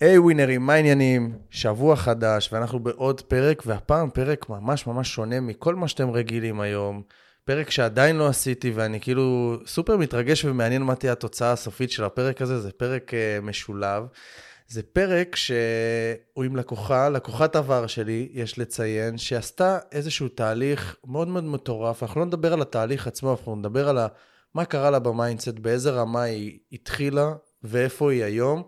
היי ווינרים, מה העניינים? שבוע חדש, ואנחנו בעוד פרק, והפעם פרק ממש ממש שונה מכל מה שאתם רגילים היום. פרק שעדיין לא עשיתי, ואני כאילו סופר מתרגש ומעניין מה תהיה התוצאה הסופית של הפרק הזה, זה פרק אה, משולב. זה פרק שהוא עם לקוחה, לקוחת עבר שלי, יש לציין, שעשתה איזשהו תהליך מאוד מאוד מטורף. אנחנו לא נדבר על התהליך עצמו, אנחנו נדבר על ה... מה קרה לה ב mindset, באיזה רמה היא התחילה ואיפה היא היום.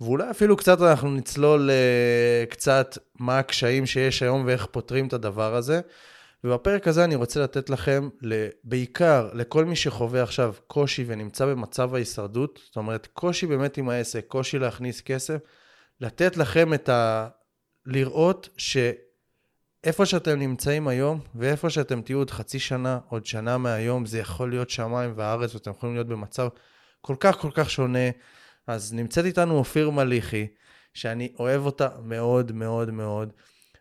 ואולי אפילו קצת אנחנו נצלול uh, קצת מה הקשיים שיש היום ואיך פותרים את הדבר הזה. ובפרק הזה אני רוצה לתת לכם, בעיקר לכל מי שחווה עכשיו קושי ונמצא במצב ההישרדות, זאת אומרת, קושי באמת עם העסק, קושי להכניס כסף, לתת לכם את ה... לראות שאיפה שאתם נמצאים היום, ואיפה שאתם תהיו עוד חצי שנה, עוד שנה מהיום, זה יכול להיות שמיים וארץ, ואתם יכולים להיות במצב כל כך כל כך שונה. אז נמצאת איתנו אופיר מליחי, שאני אוהב אותה מאוד מאוד מאוד,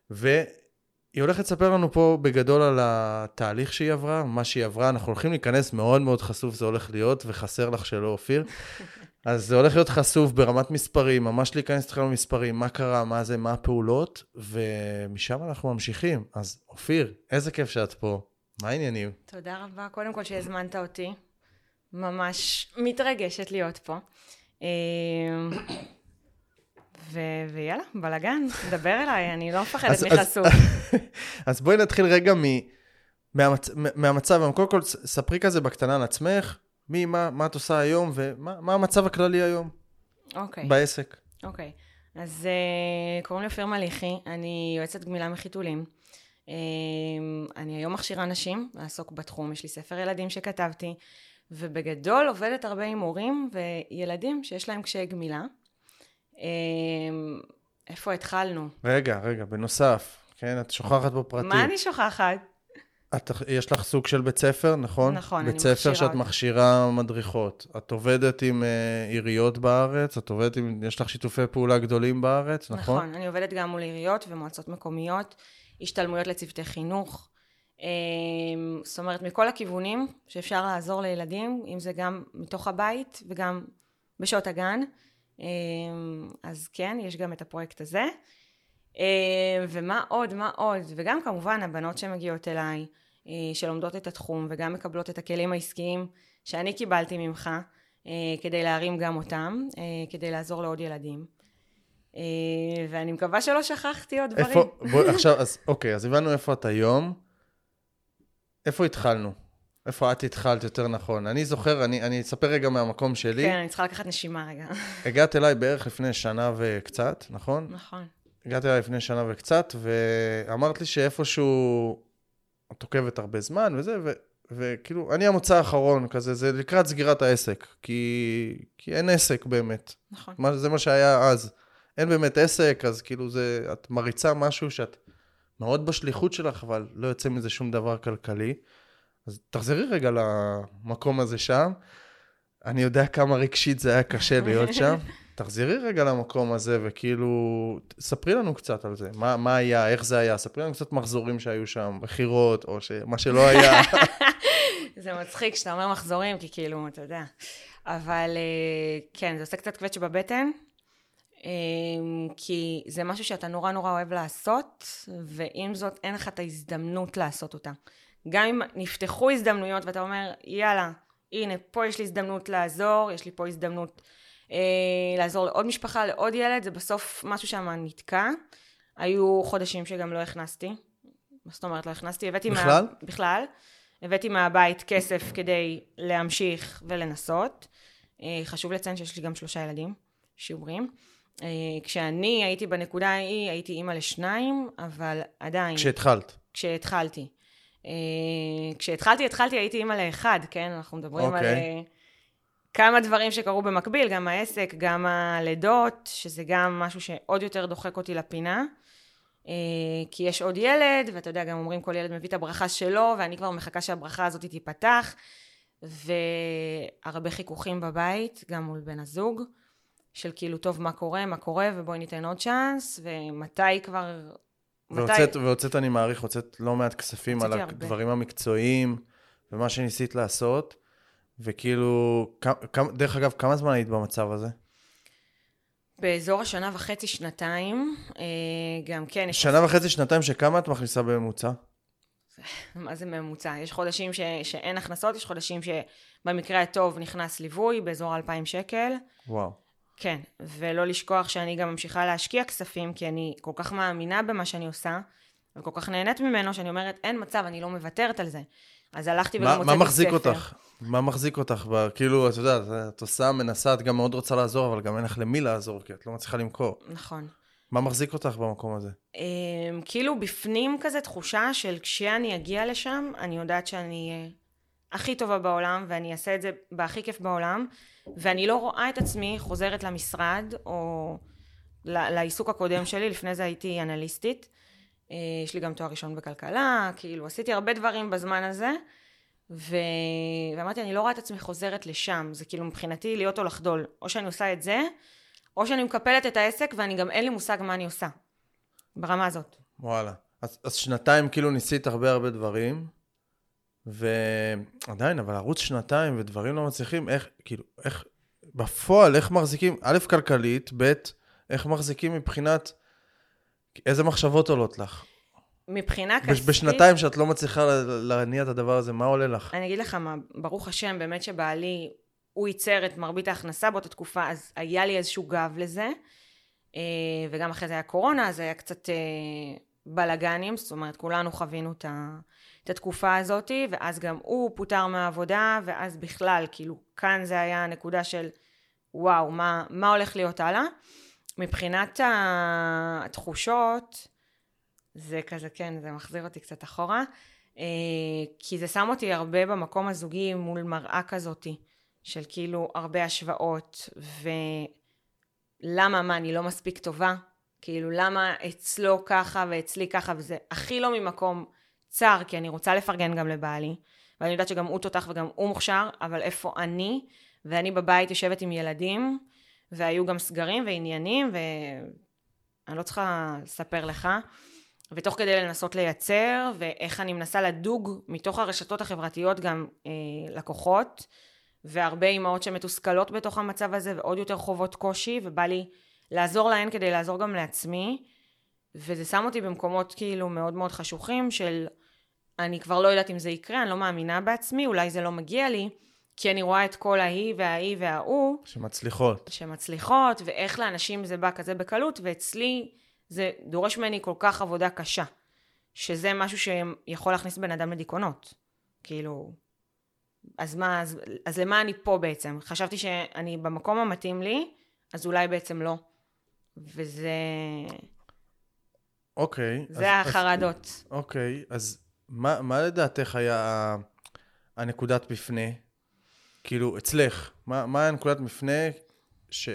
והיא הולכת לספר לנו פה בגדול על התהליך שהיא עברה, מה שהיא עברה. אנחנו הולכים להיכנס מאוד מאוד חשוף, זה הולך להיות, וחסר לך שלא, אופיר. אז זה הולך להיות חשוף ברמת מספרים, ממש להיכנס איתכם למספרים, מה קרה, מה זה, מה הפעולות, ומשם אנחנו ממשיכים. אז אופיר, איזה כיף שאת פה. מה העניינים? תודה רבה, קודם כל שהזמנת אותי. ממש מתרגשת להיות פה. אמ, ו- ויאללה, בלאגן, דבר אליי, אני לא מפחדת מחשוף. אז בואי נתחיל רגע מ... מהמצ... מהמצב, קודם כל ספרי כזה בקטנה על עצמך, מי, מה, מה את עושה היום ומה המצב הכללי היום אוקיי. בעסק. אוקיי, אז uh, קוראים לי אופיר מליחי, אני יועצת גמילה מחיתולים. Uh, אני היום מכשירה נשים לעסוק בתחום, יש לי ספר ילדים שכתבתי. ובגדול עובדת הרבה עם הורים וילדים שיש להם קשיי גמילה. אמ, איפה התחלנו? רגע, רגע, בנוסף, כן, את שוכחת פה פרטים. מה אני שוכחת? את, יש לך סוג של בית ספר, נכון? נכון, אני מכשירה. בית ספר שאת מכשירה מדריכות. את עובדת עם uh, עיריות בארץ? את עובדת עם, יש לך שיתופי פעולה גדולים בארץ, נכון? נכון, אני עובדת גם מול עיריות ומועצות מקומיות, השתלמויות לצוותי חינוך. אמ, זאת אומרת, מכל הכיוונים שאפשר לעזור לילדים, אם זה גם מתוך הבית וגם בשעות הגן. אמ, אז כן, יש גם את הפרויקט הזה. אמ, ומה עוד, מה עוד? וגם כמובן הבנות שמגיעות אליי, אה, שלומדות את התחום וגם מקבלות את הכלים העסקיים שאני קיבלתי ממך, אה, כדי להרים גם אותם, אה, כדי לעזור לעוד ילדים. ואני מקווה שלא שכחתי עוד דברים. איפה, בוא, עכשיו, אז אוקיי, אז הבנו איפה את היום. איפה התחלנו? איפה את התחלת יותר נכון? אני זוכר, אני, אני אספר רגע מהמקום שלי. כן, אני צריכה לקחת נשימה רגע. הגעת אליי בערך לפני שנה וקצת, נכון? נכון. הגעת אליי לפני שנה וקצת, ואמרת לי שאיפשהו את עוקבת הרבה זמן וזה, ו, וכאילו, אני המוצא האחרון כזה, זה לקראת סגירת העסק, כי, כי אין עסק באמת. נכון. מה, זה מה שהיה אז. אין באמת עסק, אז כאילו זה, את מריצה משהו שאת מאוד בשליחות שלך, אבל לא יוצא מזה שום דבר כלכלי. אז תחזרי רגע למקום הזה שם. אני יודע כמה רגשית זה היה קשה להיות שם. תחזרי רגע למקום הזה, וכאילו, ספרי לנו קצת על זה. מה, מה היה, איך זה היה, ספרי לנו קצת מחזורים שהיו שם, מכירות, או ש... מה שלא היה. זה מצחיק שאתה אומר מחזורים, כי כאילו, אתה יודע. אבל אה, כן, זה עושה קצת קווץ' בבטן, כי זה משהו שאתה נורא נורא אוהב לעשות, ועם זאת אין לך את ההזדמנות לעשות אותה. גם אם נפתחו הזדמנויות ואתה אומר, יאללה, הנה, פה יש לי הזדמנות לעזור, יש לי פה הזדמנות אה, לעזור לעוד משפחה, לעוד ילד, זה בסוף משהו שם נתקע. היו חודשים שגם לא הכנסתי. מה זאת אומרת לא הכנסתי? הבאתי בכלל? מה... בכלל. הבאתי מהבית כסף כדי להמשיך ולנסות. אה, חשוב לציין שיש לי גם שלושה ילדים שיעורים. אה, כשאני הייתי בנקודה ההיא, הייתי אימא לשניים, אבל עדיין... כשהתחלת. כשהתחלתי. אה, כשהתחלתי, התחלתי, הייתי אימא לאחד, כן? אנחנו מדברים okay. על אוקיי. uh, כמה דברים שקרו במקביל, גם העסק, גם הלידות, שזה גם משהו שעוד יותר דוחק אותי לפינה. כי יש עוד ילד, ואתה יודע, גם אומרים כל ילד מביא את הברכה שלו, ואני כבר מחכה שהברכה הזאת תיפתח, והרבה חיכוכים בבית, גם מול בן הזוג. של כאילו, טוב, מה קורה, מה קורה, ובואי ניתן עוד צ'אנס, ומתי כבר... והוצאת, מתי... והוצאת, אני מעריך, הוצאת לא מעט כספים על הדברים הרבה. המקצועיים, ומה שניסית לעשות, וכאילו, כמה, דרך אגב, כמה זמן היית במצב הזה? באזור השנה וחצי, שנתיים. אה, גם כן. שנה וחצי, שנתיים, שכמה את מכניסה בממוצע? מה זה ממוצע? יש חודשים ש... שאין הכנסות, יש חודשים שבמקרה הטוב נכנס ליווי באזור 2,000 שקל. וואו. כן, ולא לשכוח שאני גם ממשיכה להשקיע כספים, כי אני כל כך מאמינה במה שאני עושה, וכל כך נהנית ממנו, שאני אומרת, אין מצב, אני לא מוותרת על זה. אז הלכתי וגם הוצאתי ספר. מה מחזיק אותך? מה מחזיק אותך? כאילו, את יודעת, את עושה, מנסה, את גם מאוד רוצה לעזור, אבל גם אין לך למי לעזור, כי את לא מצליחה למכור. נכון. מה מחזיק אותך במקום הזה? אמ, כאילו בפנים כזה תחושה של כשאני אגיע לשם, אני יודעת שאני אהיה הכי טובה בעולם, ואני אעשה את זה בהכי כיף בעולם, ואני לא רואה את עצמי חוזרת למשרד, או לעיסוק הקודם שלי, לפני זה הייתי אנליסטית. אה, יש לי גם תואר ראשון בכלכלה, כאילו עשיתי הרבה דברים בזמן הזה, ו... ואמרתי, אני לא רואה את עצמי חוזרת לשם, זה כאילו מבחינתי להיות או לחדול, או שאני עושה את זה, או שאני מקפלת את העסק ואני גם אין לי מושג מה אני עושה, ברמה הזאת. וואלה. אז, אז שנתיים כאילו ניסית הרבה הרבה דברים, ועדיין, אבל ערוץ שנתיים ודברים לא מצליחים, איך, כאילו, איך, בפועל, איך מחזיקים, א', כלכלית, ב', איך מחזיקים מבחינת, איזה מחשבות עולות לך? מבחינה כספית... בשנתיים שאת לא מצליחה להניע את הדבר הזה, מה עולה לך? אני אגיד לך מה, ברוך השם, באמת שבעלי, הוא ייצר את מרבית ההכנסה באותה תקופה, אז היה לי איזשהו גב לזה. אה, וגם אחרי זה היה קורונה, אז היה קצת אה, בלאגנים, זאת אומרת, כולנו חווינו את, ה, את התקופה הזאת, ואז גם הוא פוטר מהעבודה, ואז בכלל, כאילו, כאן זה היה הנקודה של, וואו, מה, מה הולך להיות הלאה? מבחינת התחושות, זה כזה, כן, זה מחזיר אותי קצת אחורה, אה, כי זה שם אותי הרבה במקום הזוגי מול מראה כזאתי, של כאילו הרבה השוואות, ולמה, מה, אני לא מספיק טובה? כאילו, למה אצלו ככה ואצלי ככה, וזה הכי לא ממקום צר, כי אני רוצה לפרגן גם לבעלי, ואני יודעת שגם הוא תותח וגם הוא מוכשר, אבל איפה אני? ואני בבית יושבת עם ילדים, והיו גם סגרים ועניינים, ואני לא צריכה לספר לך. ותוך כדי לנסות לייצר, ואיך אני מנסה לדוג מתוך הרשתות החברתיות גם אה, לקוחות, והרבה אימהות שמתוסכלות בתוך המצב הזה, ועוד יותר חוות קושי, ובא לי לעזור להן כדי לעזור גם לעצמי, וזה שם אותי במקומות כאילו מאוד מאוד חשוכים של אני כבר לא יודעת אם זה יקרה, אני לא מאמינה בעצמי, אולי זה לא מגיע לי, כי אני רואה את כל ההיא וההיא וההוא. שמצליחות. שמצליחות, ואיך לאנשים זה בא כזה בקלות, ואצלי זה דורש ממני כל כך עבודה קשה, שזה משהו שיכול להכניס בן אדם לדיכאונות. כאילו, אז מה, אז, אז למה אני פה בעצם? חשבתי שאני במקום המתאים לי, אז אולי בעצם לא. וזה... אוקיי. זה אז, החרדות. אז, אוקיי, אז מה, מה לדעתך היה הנקודת מפנה? כאילו, אצלך, מה, מה הנקודת מפנה ש...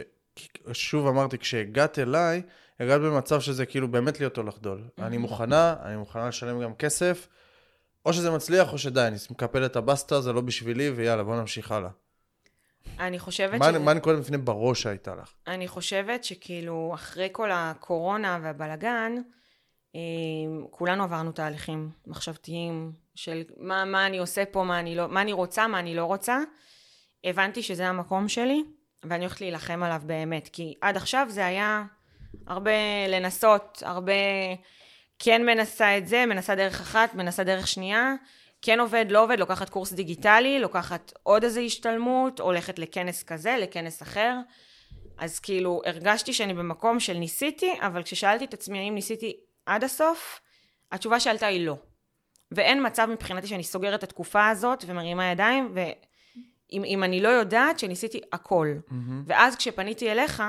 שוב אמרתי, כשהגעת אליי, הגעת במצב שזה כאילו באמת להיות או לחדול. אני מוכנה, אני מוכנה לשלם גם כסף, או שזה מצליח או שדי, אני מקפל את הבסטה, זה לא בשבילי, ויאללה, בוא נמשיך הלאה. אני חושבת מה, ש... מה הנקודה לפני בראש שהייתה לך? אני חושבת שכאילו, אחרי כל הקורונה והבלגן, כולנו עברנו תהליכים מחשבתיים של מה, מה אני עושה פה, מה אני, לא, מה אני רוצה, מה אני לא רוצה. הבנתי שזה המקום שלי, ואני הולכת להילחם עליו באמת, כי עד עכשיו זה היה הרבה לנסות, הרבה כן מנסה את זה, מנסה דרך אחת, מנסה דרך שנייה, כן עובד, לא עובד, לוקחת קורס דיגיטלי, לוקחת עוד איזה השתלמות, הולכת לכנס כזה, לכנס אחר. אז כאילו הרגשתי שאני במקום של ניסיתי, אבל כששאלתי את עצמי האם ניסיתי עד הסוף, התשובה שעלתה היא לא. ואין מצב מבחינתי שאני סוגרת את התקופה הזאת ומרימה ידיים, ואם אני לא יודעת שניסיתי הכל. Mm-hmm. ואז כשפניתי אליך,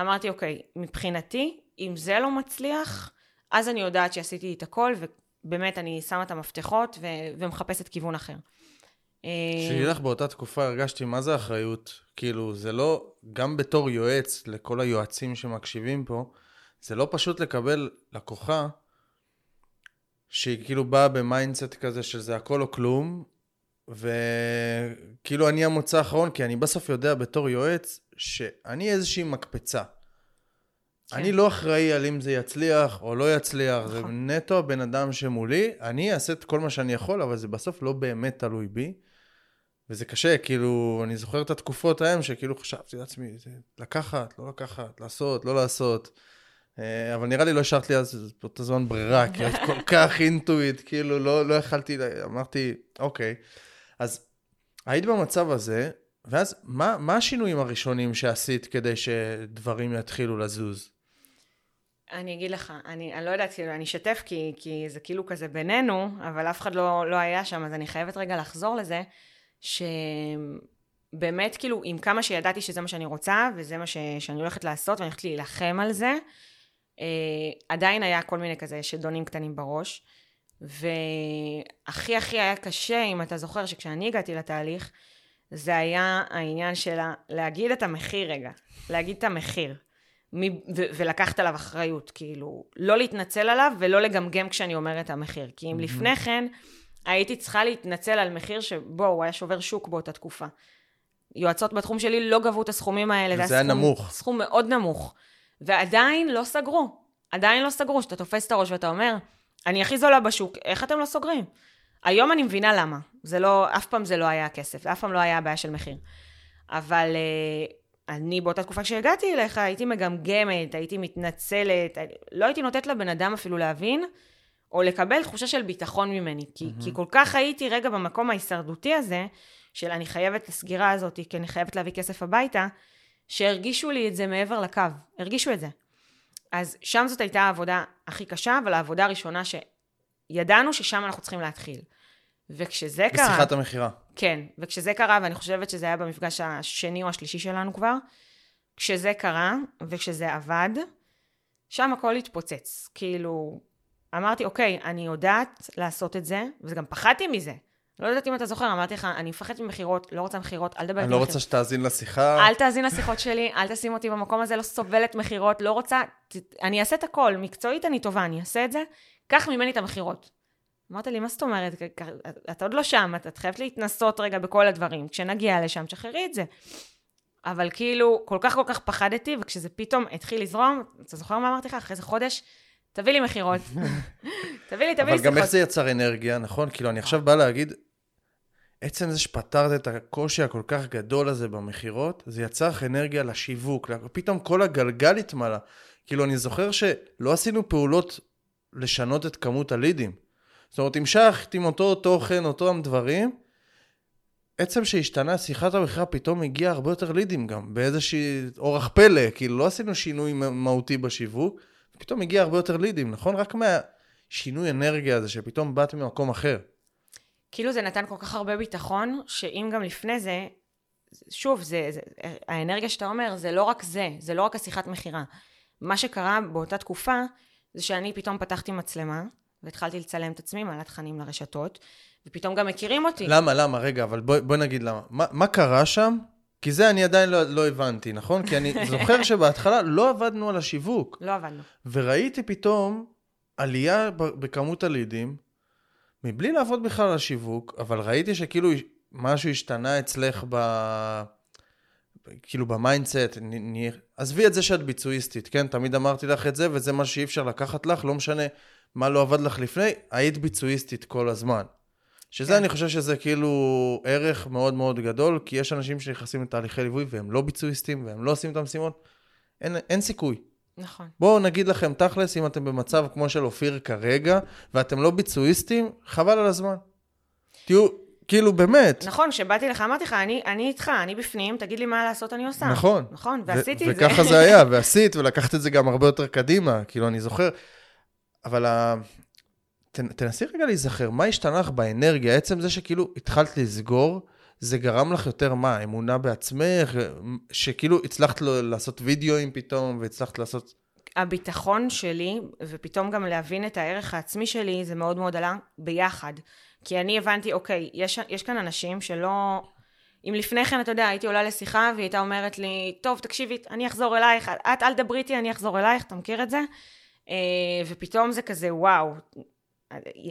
אמרתי, אוקיי, מבחינתי, אם זה לא מצליח, אז אני יודעת שעשיתי את הכל, ובאמת אני שמה את המפתחות ו- ומחפשת כיוון אחר. כשהיא לך באותה תקופה הרגשתי מה זה אחריות. כאילו, זה לא, גם בתור יועץ לכל היועצים שמקשיבים פה, זה לא פשוט לקבל לקוחה שהיא כאילו באה ב mindset כזה שזה הכל או כלום, וכאילו אני המוצא האחרון, כי אני בסוף יודע בתור יועץ שאני איזושהי מקפצה. כן. אני לא אחראי על אם זה יצליח או לא יצליח, נכון. זה נטו הבן אדם שמולי, אני אעשה את כל מה שאני יכול, אבל זה בסוף לא באמת תלוי בי. וזה קשה, כאילו, אני זוכר את התקופות ההם שכאילו חשבתי לעצמי, זה לקחת, לא לקחת, לעשות, לא לעשות. אה, אבל נראה לי לא השארת לי אז באותו זמן ברירה, כי את כל כך אינטואיט, כאילו, לא, לא יכלתי, אמרתי, אוקיי. אז היית במצב הזה, ואז מה, מה השינויים הראשונים שעשית כדי שדברים יתחילו לזוז? אני אגיד לך, אני, אני לא יודעת, כאילו, אני אשתף כי, כי זה כאילו כזה בינינו, אבל אף אחד לא, לא היה שם, אז אני חייבת רגע לחזור לזה, שבאמת, כאילו, עם כמה שידעתי שזה מה שאני רוצה, וזה מה ש, שאני הולכת לעשות, ואני הולכת להילחם על זה, עדיין היה כל מיני כזה שדונים קטנים בראש, והכי הכי היה קשה, אם אתה זוכר, שכשאני הגעתי לתהליך, זה היה העניין של להגיד את המחיר רגע, להגיד את המחיר. ולקחת עליו אחריות, כאילו, לא להתנצל עליו ולא לגמגם כשאני אומרת המחיר. כי אם לפני כן הייתי צריכה להתנצל על מחיר שבו הוא היה שובר שוק באותה תקופה. יועצות בתחום שלי לא גבו את הסכומים האלה. זה היה סכום, נמוך. סכום מאוד נמוך. ועדיין לא סגרו. עדיין לא סגרו, שאתה תופס את הראש ואתה אומר, אני הכי זולה בשוק, איך אתם לא סוגרים? היום אני מבינה למה. זה לא, אף פעם זה לא היה הכסף, אף פעם לא היה הבעיה של מחיר. אבל אה, אני באותה תקופה כשהגעתי אליך הייתי מגמגמת, הייתי מתנצלת, לא הייתי נותנת לבן אדם אפילו להבין, או לקבל תחושה של ביטחון ממני. כי, mm-hmm. כי כל כך הייתי רגע במקום ההישרדותי הזה, של אני חייבת את הסגירה הזאת, כי אני חייבת להביא כסף הביתה, שהרגישו לי את זה מעבר לקו, הרגישו את זה. אז שם זאת הייתה העבודה הכי קשה, אבל העבודה הראשונה שידענו ששם אנחנו צריכים להתחיל. וכשזה קרה... בשיחת המכירה. כן, וכשזה קרה, ואני חושבת שזה היה במפגש השני או השלישי שלנו כבר, כשזה קרה, וכשזה עבד, שם הכל התפוצץ. כאילו, אמרתי, אוקיי, אני יודעת לעשות את זה, וגם פחדתי מזה. לא יודעת אם אתה זוכר, אמרתי לך, אני מפחדת ממכירות, לא רוצה מכירות, אל תדבר איתי. אני לא רוצה שתאזין לשיחה. אל תאזין לשיחות שלי, אל תשים אותי במקום הזה, לא סובלת מכירות, לא רוצה, אני אעשה את הכל, מקצועית אני טובה, אני אעשה את זה, קח ממני את המכירות. אמרת לי, מה זאת אומרת? אתה עוד לא שם, את חייבת להתנסות רגע בכל הדברים. כשנגיע לשם, תשחררי את זה. אבל כאילו, כל כך כל כך פחדתי, וכשזה פתאום התחיל לזרום, אתה זוכר מה אמרתי לך? אחרי איזה חודש, תביא לי מכירות. תביא לי, תביא לי שיחות. אבל גם איך זה יצר אנרגיה, נכון? כאילו, אני עכשיו בא להגיד, עצם זה שפתרת את הקושי הכל כך גדול הזה במכירות, זה יצר לך אנרגיה לשיווק, פתאום כל הגלגל התמלא. כאילו, אני זוכר שלא עשינו פעולות לשנות את כמות הלידים. זאת אומרת, המשכת עם אותו תוכן, אותם דברים, עצם שהשתנה שיחת המכירה, פתאום הגיע הרבה יותר לידים גם, באיזשהי אורח פלא, כאילו לא עשינו שינוי מהותי בשיווק, פתאום הגיע הרבה יותר לידים, נכון? רק מהשינוי אנרגיה הזה, שפתאום באת ממקום אחר. כאילו זה נתן כל כך הרבה ביטחון, שאם גם לפני זה, שוב, זה, זה, האנרגיה שאתה אומר, זה לא רק זה, זה לא רק השיחת מכירה. מה שקרה באותה תקופה, זה שאני פתאום פתחתי מצלמה, והתחלתי לצלם את עצמי, מעלה תכנים לרשתות, ופתאום גם מכירים אותי. למה, למה? רגע, אבל בואי בוא נגיד למה. מה, מה קרה שם? כי זה אני עדיין לא, לא הבנתי, נכון? כי אני זוכר שבהתחלה לא עבדנו על השיווק. לא עבדנו. וראיתי פתאום עלייה בכמות הלידים, מבלי לעבוד בכלל על השיווק, אבל ראיתי שכאילו משהו השתנה אצלך ב... כאילו ב mindset, עזבי את זה שאת ביצועיסטית, כן? תמיד אמרתי לך את זה, וזה מה שאי אפשר לקחת לך, לא משנה מה לא עבד לך לפני, היית ביצועיסטית כל הזמן. שזה, כן. אני חושב שזה כאילו ערך מאוד מאוד גדול, כי יש אנשים שנכנסים לתהליכי ליווי והם לא ביצועיסטים והם לא עושים את המשימות, אין, אין סיכוי. נכון. בואו נגיד לכם תכלס, אם אתם במצב כמו של אופיר כרגע, ואתם לא ביצועיסטים, חבל על הזמן. תהיו, כאילו, באמת. נכון, כשבאתי לך, אמרתי לך, אני, אני איתך, אני בפנים, תגיד לי מה לעשות, אני עושה. נכון. נכון, ועשיתי את זה. וככה זה היה, ועשית, ולקחת את זה גם הרבה יותר קדימה. כאילו, אני זוכר, אבל ה... תנסי רגע להיזכר, מה השתנה לך באנרגיה? עצם זה שכאילו התחלת לסגור, זה גרם לך יותר מה? אמונה בעצמך? שכאילו הצלחת לעשות וידאוים פתאום, והצלחת לעשות... הביטחון שלי, ופתאום גם להבין את הערך העצמי שלי, זה מאוד מאוד עלה ביחד. כי אני הבנתי, אוקיי, יש, יש כאן אנשים שלא... אם לפני כן, אתה יודע, הייתי עולה לשיחה והיא הייתה אומרת לי, טוב, תקשיבי, אני אחזור אלייך, את אל דברי איתי, אני אחזור אלייך, אתה מכיר את זה? אה, ופתאום זה כזה, וואו,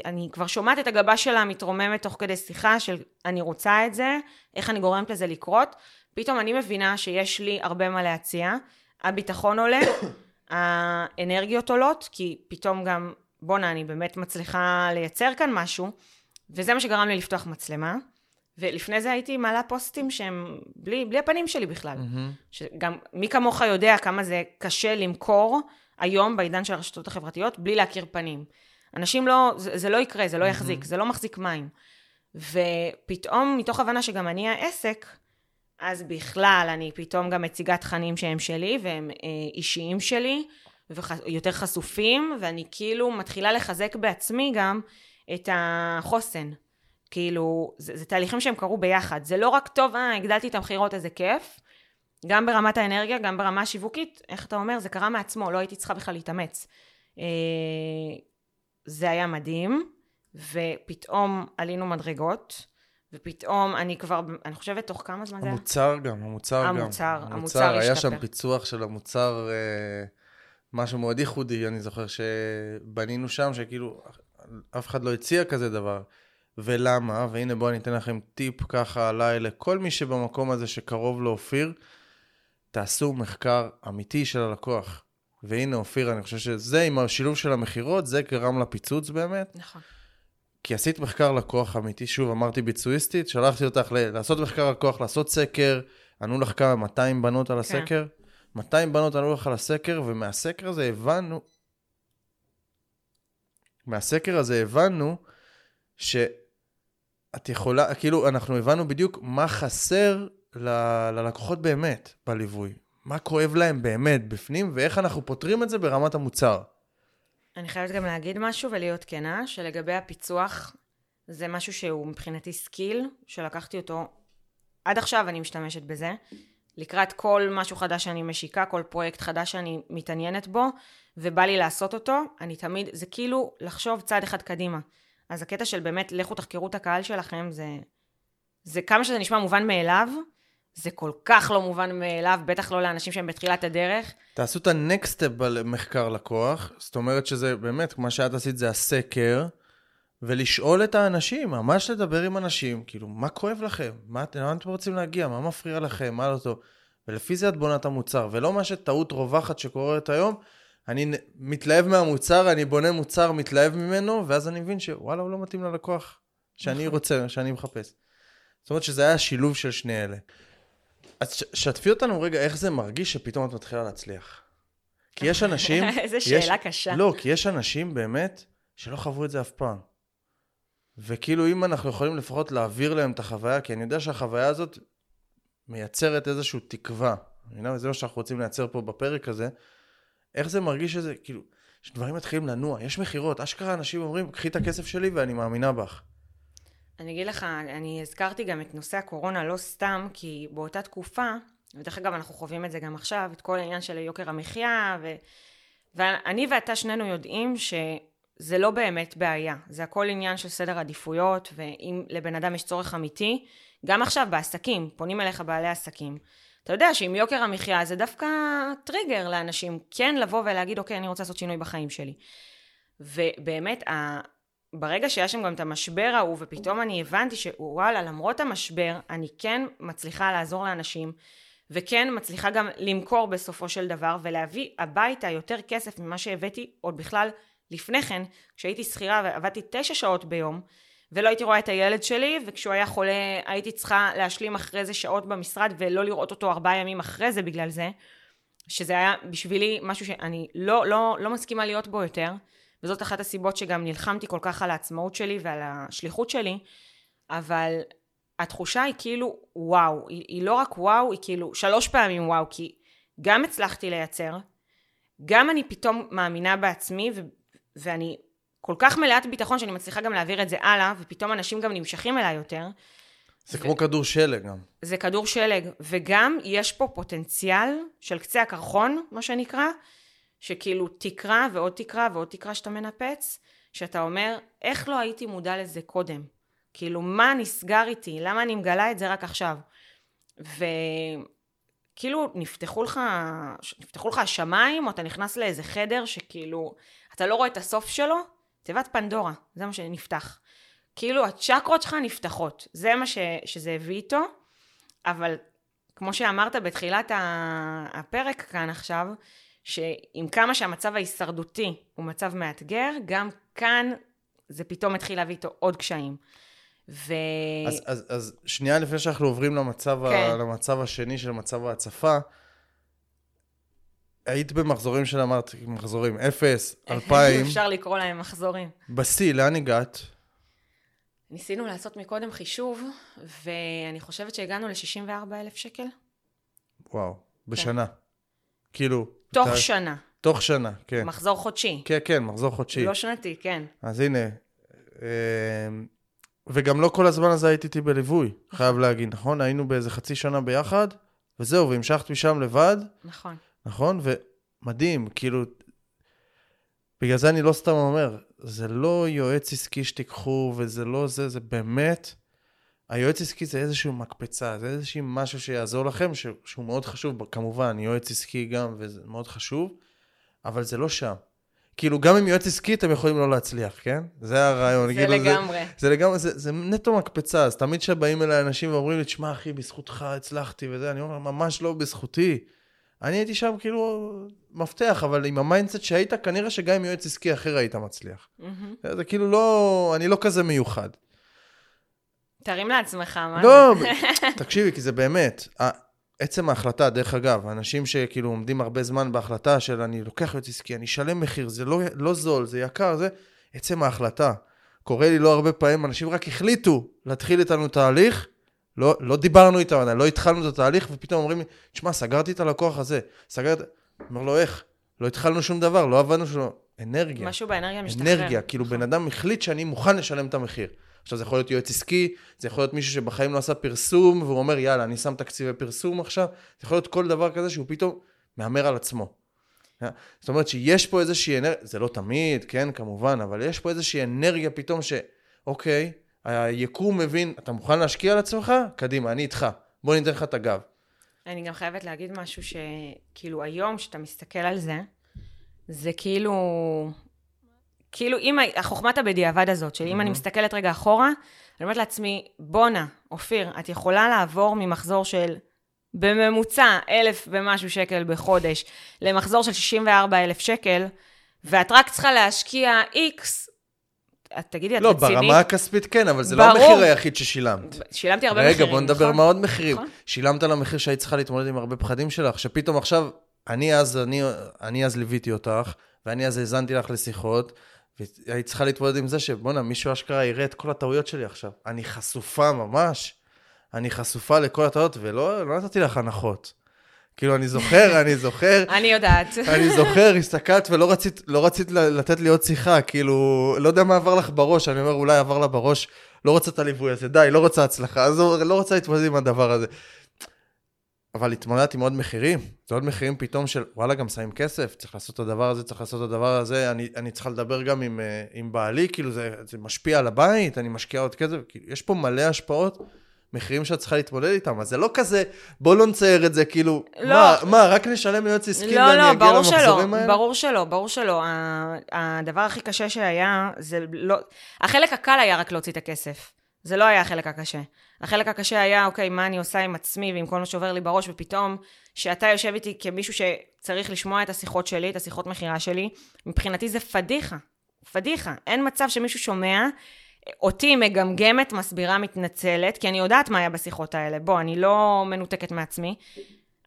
אני כבר שומעת את הגבה שלה מתרוממת תוך כדי שיחה של אני רוצה את זה, איך אני גורמת לזה לקרות. פתאום אני מבינה שיש לי הרבה מה להציע, הביטחון עולה, האנרגיות עולות, כי פתאום גם, בואנה, אני באמת מצליחה לייצר כאן משהו, וזה מה שגרם לי לפתוח מצלמה, ולפני זה הייתי מעלה פוסטים שהם בלי, בלי הפנים שלי בכלל. Mm-hmm. שגם, מי כמוך יודע כמה זה קשה למכור היום בעידן של הרשתות החברתיות בלי להכיר פנים. אנשים לא, זה, זה לא יקרה, זה לא יחזיק, mm-hmm. זה לא מחזיק מים. ופתאום, מתוך הבנה שגם אני העסק, אז בכלל אני פתאום גם מציגה תכנים שהם שלי והם אה, אישיים שלי, ויותר חשופים, ואני כאילו מתחילה לחזק בעצמי גם את החוסן. כאילו, זה, זה תהליכים שהם קרו ביחד. זה לא רק טוב, אה, הגדלתי את המכירות, איזה כיף. גם ברמת האנרגיה, גם ברמה השיווקית, איך אתה אומר, זה קרה מעצמו, לא הייתי צריכה בכלל להתאמץ. אה, זה היה מדהים, ופתאום עלינו מדרגות, ופתאום אני כבר, אני חושבת, תוך כמה זמן זה היה? המוצר גם, המוצר גם. המוצר, המוצר השתפר. היה שם פיצוח של המוצר, אה, משהו מאוד ייחודי, אני זוכר שבנינו שם, שכאילו, אף אחד לא הציע כזה דבר. ולמה, והנה בואו אני אתן לכם טיפ ככה עליי לכל מי שבמקום הזה שקרוב לאופיר, תעשו מחקר אמיתי של הלקוח. והנה אופיר, אני חושב שזה עם השילוב של המכירות, זה גרם לפיצוץ באמת. נכון. כי עשית מחקר לקוח אמיתי, שוב אמרתי ביצועיסטית, שלחתי אותך ל- לעשות מחקר לקוח, לעשות סקר, ענו לך כמה 200 בנות על כן. הסקר, כן. 200 בנות ענו לך על הסקר, ומהסקר הזה הבנו, מהסקר הזה הבנו ש... את יכולה, כאילו, אנחנו הבנו בדיוק מה חסר ל- ללקוחות באמת בליווי. מה כואב להם באמת בפנים, ואיך אנחנו פותרים את זה ברמת המוצר. אני חייבת גם להגיד משהו ולהיות כנה, שלגבי הפיצוח, זה משהו שהוא מבחינתי skill, שלקחתי אותו, עד עכשיו אני משתמשת בזה. לקראת כל משהו חדש שאני משיקה, כל פרויקט חדש שאני מתעניינת בו, ובא לי לעשות אותו, אני תמיד, זה כאילו לחשוב צעד אחד קדימה. אז הקטע של באמת, לכו תחקרו את הקהל שלכם, זה, זה כמה שזה נשמע מובן מאליו, זה כל כך לא מובן מאליו, בטח לא לאנשים שהם בתחילת הדרך. תעשו את ה-next step במחקר לקוח, זאת אומרת שזה באמת, מה שאת עשית זה הסקר, ולשאול את האנשים, ממש לדבר עם אנשים, כאילו, מה כואב לכם? מה, לאן אתם רוצים להגיע? מה מפריע לכם? מה לא טוב? ולפי זה את בונה את המוצר, ולא מה שטעות רווחת שקורית היום, אני מתלהב מהמוצר, אני בונה מוצר, מתלהב ממנו, ואז אני מבין שוואלה, הוא לא מתאים ללקוח שאני נכון. רוצה, שאני מחפש. זאת אומרת שזה היה שילוב של שני אלה. אז שתפי אותנו רגע איך זה מרגיש שפתאום את מתחילה להצליח. כי יש אנשים... איזה שאלה קשה. לא, כי יש אנשים באמת שלא חוו את זה אף פעם. וכאילו אם אנחנו יכולים לפחות להעביר להם את החוויה, כי אני יודע שהחוויה הזאת מייצרת איזושהי תקווה. וזה מה שאנחנו רוצים לייצר פה בפרק הזה. איך זה מרגיש שזה, כאילו, שדברים מתחילים לנוע, יש מכירות, אשכרה אנשים אומרים, קחי את הכסף שלי ואני מאמינה בך. אני אגיד לך, אני הזכרתי גם את נושא הקורונה לא סתם, כי באותה תקופה, ודרך אגב אנחנו חווים את זה גם עכשיו, את כל העניין של יוקר המחיה, ו... ואני ואתה שנינו יודעים שזה לא באמת בעיה, זה הכל עניין של סדר עדיפויות, ואם לבן אדם יש צורך אמיתי, גם עכשיו בעסקים, פונים אליך בעלי עסקים. אתה יודע שעם יוקר המחיה זה דווקא טריגר לאנשים כן לבוא ולהגיד, אוקיי, אני רוצה לעשות שינוי בחיים שלי. ובאמת. ברגע שהיה שם גם את המשבר ההוא, ופתאום אני הבנתי שוואלה, למרות המשבר, אני כן מצליחה לעזור לאנשים, וכן מצליחה גם למכור בסופו של דבר, ולהביא הביתה יותר כסף ממה שהבאתי עוד בכלל לפני כן, כשהייתי שכירה ועבדתי תשע שעות ביום, ולא הייתי רואה את הילד שלי, וכשהוא היה חולה הייתי צריכה להשלים אחרי זה שעות במשרד ולא לראות אותו ארבעה ימים אחרי זה בגלל זה, שזה היה בשבילי משהו שאני לא, לא, לא מסכימה להיות בו יותר, וזאת אחת הסיבות שגם נלחמתי כל כך על העצמאות שלי ועל השליחות שלי, אבל התחושה היא כאילו וואו, היא, היא לא רק וואו, היא כאילו שלוש פעמים וואו, כי גם הצלחתי לייצר, גם אני פתאום מאמינה בעצמי, ו- ואני כל כך מלאת ביטחון שאני מצליחה גם להעביר את זה הלאה, ופתאום אנשים גם נמשכים אליי יותר. זה ו... כמו כדור שלג גם. זה כדור שלג, וגם יש פה פוטנציאל של קצה הקרחון, מה שנקרא, שכאילו תקרה ועוד תקרה ועוד תקרה שאתה מנפץ, שאתה אומר, איך לא הייתי מודע לזה קודם? כאילו, מה נסגר איתי? למה אני מגלה את זה רק עכשיו? וכאילו, נפתחו לך, נפתחו לך השמיים, או אתה נכנס לאיזה חדר שכאילו, אתה לא רואה את הסוף שלו, תיבת פנדורה, זה מה שנפתח. כאילו הצ'קרות שלך נפתחות, זה מה ש, שזה הביא איתו, אבל כמו שאמרת בתחילת הפרק כאן עכשיו, שעם כמה שהמצב ההישרדותי הוא מצב מאתגר, גם כאן זה פתאום התחיל להביא איתו עוד קשיים. ו... אז, אז, אז שנייה לפני שאנחנו עוברים למצב, כן. ה, למצב השני של מצב ההצפה, היית במחזורים של אמרת, מחזורים, אפס, אלפיים, אפשר לקרוא להם מחזורים. בשיא, לאן הגעת? ניסינו לעשות מקודם חישוב, ואני חושבת שהגענו ל-64 אלף שקל. וואו, בשנה. כאילו... תוך אתה- שנה. תוך שנה, כן. מחזור חודשי. כן, כן, מחזור חודשי. לא שנתי, כן. אז הנה, אה, וגם לא כל הזמן הזה הייתי איתי בליווי, חייב להגיד, נכון? היינו באיזה חצי שנה ביחד, וזהו, והמשכת משם לבד, נכון. נכון? ומדהים, כאילו, בגלל זה אני לא סתם אומר, זה לא יועץ עסקי שתיקחו, וזה לא זה, זה באמת, היועץ עסקי זה איזושהי מקפצה, זה איזשהו משהו שיעזור לכם, ש- שהוא מאוד חשוב, כמובן, יועץ עסקי גם, וזה מאוד חשוב, אבל זה לא שם. כאילו, גם עם יועץ עסקי אתם יכולים לא להצליח, כן? זה הרעיון. זה כאילו, לגמרי. זה לגמרי, זה, זה נטו מקפצה, אז תמיד כשבאים אליי אנשים ואומרים לי, תשמע אחי, בזכותך הצלחתי וזה, אני אומר, ממש לא בזכותי. אני הייתי שם כאילו מפתח, אבל עם ה mindset שהיית, כנראה שגם עם יועץ עסקי אחר היית מצליח. מהמם. זה כאילו לא, אני לא כזה מיוחד. תרים לעצמך, מה לא? תקשיבי, כי זה באמת, עצם ההחלטה, דרך אגב, אנשים שכאילו עומדים הרבה זמן בהחלטה של אני לוקח יועץ עסקי, אני אשלם מחיר, זה לא, לא זול, זה יקר, זה עצם ההחלטה. קורה לי לא הרבה פעמים, אנשים רק החליטו להתחיל איתנו תהליך, לא, לא דיברנו איתם, לא התחלנו את התהליך, ופתאום אומרים לי, תשמע, סגרתי את הלקוח הזה, סגרתי... אומר לו, איך? לא התחלנו שום דבר, לא עבדנו שום... אנרגיה. משהו באנרגיה משתחרר. אנרגיה, כאילו בן אדם החליט שאני מוכן לשלם את המחיר. עכשיו זה יכול להיות יועץ עסקי, זה יכול להיות מישהו שבחיים לא עשה פרסום, והוא אומר יאללה, אני שם תקציבי פרסום עכשיו, זה יכול להיות כל דבר כזה שהוא פתאום מהמר על עצמו. זאת אומרת שיש פה איזושהי אנרגיה, זה לא תמיד, כן, כמובן, אבל יש פה איזושהי אנרגיה פתאום שאוקיי, היקום מבין, אתה מוכן להשקיע על עצמך? קדימה, אני איתך. בוא ניתן לך את הגב. אני גם חייבת להגיד משהו שכאילו היום, כשאתה מסתכל על זה, זה כאילו... כאילו אם החוכמת הבדיעבד הזאת, שאם אני מסתכלת רגע אחורה, אני אומרת לעצמי, בואנה, אופיר, את יכולה לעבור ממחזור של בממוצע אלף ומשהו שקל בחודש, למחזור של 64 אלף שקל, ואת רק צריכה להשקיע איקס, את תגידי, את לא, רצינית? ברמה הכספית כן, אבל זה לא ברור. המחיר היחיד ששילמת. שילמתי הרבה רגע, מחירים, בוא נדבר נכון? מה עוד מחירים. נכון. שילמת שילמת לה מחיר שהיית צריכה להתמודד עם הרבה פחדים שלך, שפתאום עכשיו, אני אז, אני, אני אז ליוויתי אותך, ואני אז האזנתי לך לשיחות, והיית צריכה להתמודד עם זה שבואנה, מישהו אשכרה יראה את כל הטעויות שלי עכשיו. אני חשופה ממש, אני חשופה לכל הטעויות, ולא לא נתתי לך הנחות. כאילו, אני זוכר, אני זוכר, אני יודעת. אני זוכר, הסתכלת ולא רצית, לא רצית לתת לי עוד שיחה, כאילו, לא יודע מה עבר לך בראש, אני אומר, אולי עבר לה בראש, לא רוצה את הליווי הזה, די, לא רוצה הצלחה, אז לא רוצה להתמודד עם הדבר הזה. אבל התמודדתי עם עוד מחירים, זה עוד מחירים פתאום של, וואלה, גם שמים כסף, צריך לעשות את הדבר הזה, צריך לעשות את הדבר הזה, אני, אני צריכה לדבר גם עם, אה, עם בעלי, כאילו, זה, זה משפיע על הבית, אני משקיעה עוד כסף, כאילו, יש פה מלא השפעות. מחירים שאת צריכה להתמודד איתם, אז זה לא כזה, בוא לא נצייר את זה, כאילו, לא. מה, מה, רק נשלם ליועץ עסקי לא, ואני לא, אגיע למחזורים האלה? ברור שלא, ברור שלא. הדבר הכי קשה שהיה, זה לא... החלק הקל היה רק להוציא את הכסף. זה לא היה החלק הקשה. החלק הקשה היה, אוקיי, מה אני עושה עם עצמי ועם כל מה שעובר לי בראש, ופתאום, שאתה יושב איתי כמישהו שצריך לשמוע את השיחות שלי, את השיחות מכירה שלי, מבחינתי זה פדיחה. פדיחה. אין מצב שמישהו שומע אותי מגמגמת, מסבירה, מתנצלת, כי אני יודעת מה היה בשיחות האלה. בוא, אני לא מנותקת מעצמי.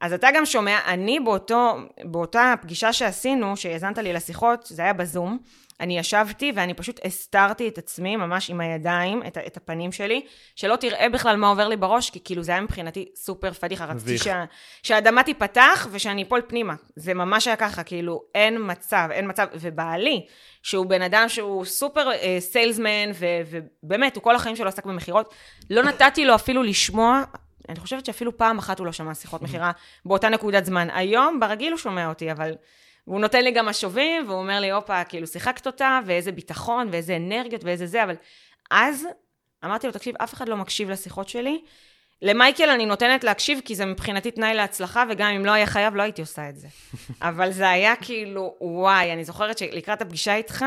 אז אתה גם שומע, אני באותו, באותה פגישה שעשינו, שהאזנת לי לשיחות, זה היה בזום, אני ישבתי ואני פשוט הסתרתי את עצמי ממש עם הידיים, את, את הפנים שלי, שלא תראה בכלל מה עובר לי בראש, כי כאילו זה היה מבחינתי סופר פדיחה, רציתי. שה, שהאדמה תיפתח ושאני אפול פנימה. זה ממש היה ככה, כאילו אין מצב, אין מצב, ובעלי, שהוא בן אדם שהוא סופר אה, סיילסמן, ו- ובאמת, הוא כל החיים שלו עסק במכירות, לא נתתי לו אפילו לשמוע אני חושבת שאפילו פעם אחת הוא לא שמע שיחות מכירה באותה נקודת זמן. היום, ברגיל הוא שומע אותי, אבל... והוא נותן לי גם משובים, והוא אומר לי, הופה, כאילו שיחקת אותה, ואיזה ביטחון, ואיזה אנרגיות, ואיזה זה, אבל... אז אמרתי לו, תקשיב, אף אחד לא מקשיב לשיחות שלי. למייקל אני נותנת להקשיב, כי זה מבחינתי תנאי להצלחה, וגם אם לא היה חייב, לא הייתי עושה את זה. אבל זה היה כאילו, וואי, אני זוכרת שלקראת הפגישה איתך,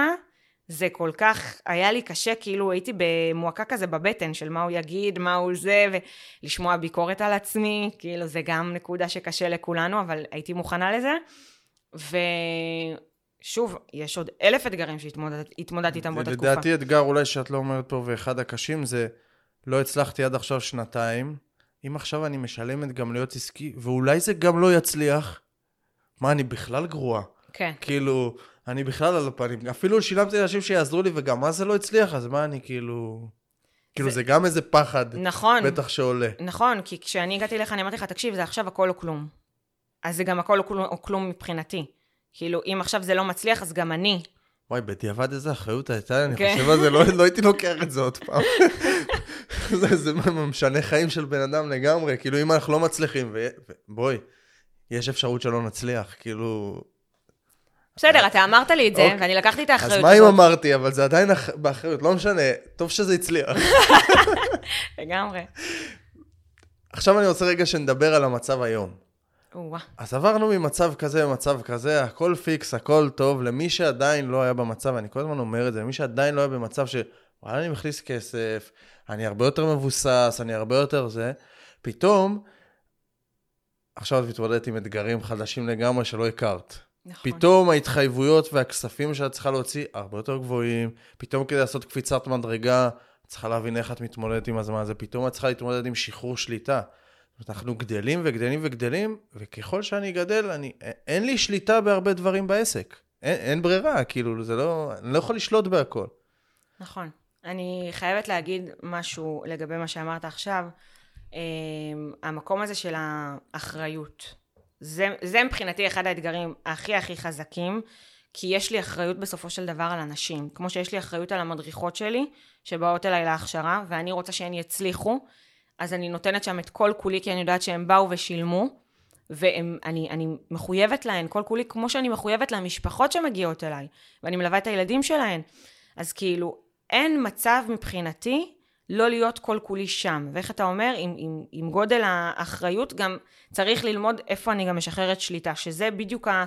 זה כל כך, היה לי קשה, כאילו הייתי במועקה כזה בבטן של מה הוא יגיד, מה הוא זה, ולשמוע ביקורת על עצמי, כאילו זה גם נקודה שקשה לכולנו, אבל הייתי מוכנה לזה. ושוב, יש עוד אלף אתגרים שהתמודדתי איתם באותה תקופה. לדעתי אתגר אולי שאת לא אומרת פה, ואחד הקשים זה לא הצלחתי עד עכשיו שנתיים, אם עכשיו אני משלמת גם להיות עסקי, ואולי זה גם לא יצליח, מה, אני בכלל גרועה. כן. כאילו, אני בכלל על הפנים. אפילו שילמתי לאנשים שיעזרו לי, וגם מה זה לא הצליח, אז מה אני כאילו... כאילו, זה- זה גם איזה פחד, נכון. בטח שעולה. נכון, כי כשאני הגעתי אליך, אני אמרתי לך, תקשיב, זה עכשיו הכל או כלום. אז זה גם הכל או כלום, או כלום מבחינתי. כאילו, אם עכשיו זה לא מצליח, אז גם אני. וואי, בדיעבד איזה אחריות הייתה, אני כן. חושב על זה, לא לא הייתי לוקח את זה עוד פעם. זה- זה משנה חיים של בן אדם לגמרי, כאילו, אם אנחנו לא מצליחים, בואי, יש אפשרות שלא נצליח, כאילו... בסדר, אתה אמרת לי את זה, אוקיי. ואני לקחתי את אז האחריות מה אם. אמרתי, אבל זה עדיין אח- באחריות, לא משנה, טוב שזה הצליח. לגמרי. עכשיו אני רוצה רגע שנדבר על המצב היום. אז עברנו ממצב כזה למצב כזה, הכל פיקס, הכל טוב, למי שעדיין לא היה במצב, אני כל הזמן אומר את זה, למי שעדיין לא היה במצב ש... וואלה, אני מכניס כסף, אני הרבה יותר מבוסס, אני הרבה יותר זה, פתאום, עכשיו את מתמודדת עם אתגרים חדשים לגמרי שלא הכרת. נכון. פתאום ההתחייבויות והכספים שאת צריכה להוציא הרבה יותר גבוהים, פתאום כדי לעשות קפיצת מדרגה, את צריכה להבין איך את מתמודדת עם הזמן הזה, פתאום את צריכה להתמודד עם שחרור שליטה. אנחנו גדלים וגדלים וגדלים, וככל שאני גדל, אני, אין לי שליטה בהרבה דברים בעסק. אין, אין ברירה, כאילו, זה לא, אני לא יכול לשלוט בהכל. נכון. אני חייבת להגיד משהו לגבי מה שאמרת עכשיו. אה, המקום הזה של האחריות. זה, זה מבחינתי אחד האתגרים הכי הכי חזקים, כי יש לי אחריות בסופו של דבר על אנשים. כמו שיש לי אחריות על המדריכות שלי, שבאות אליי להכשרה, ואני רוצה שהן יצליחו, אז אני נותנת שם את כל כולי, כי אני יודעת שהם באו ושילמו, ואני אני מחויבת להן כל כולי, כמו שאני מחויבת למשפחות שמגיעות אליי, ואני מלווה את הילדים שלהן. אז כאילו, אין מצב מבחינתי לא להיות כל כולי שם. ואיך אתה אומר, עם, עם, עם גודל האחריות, גם צריך ללמוד איפה אני גם משחררת שליטה, שזה בדיוק ה...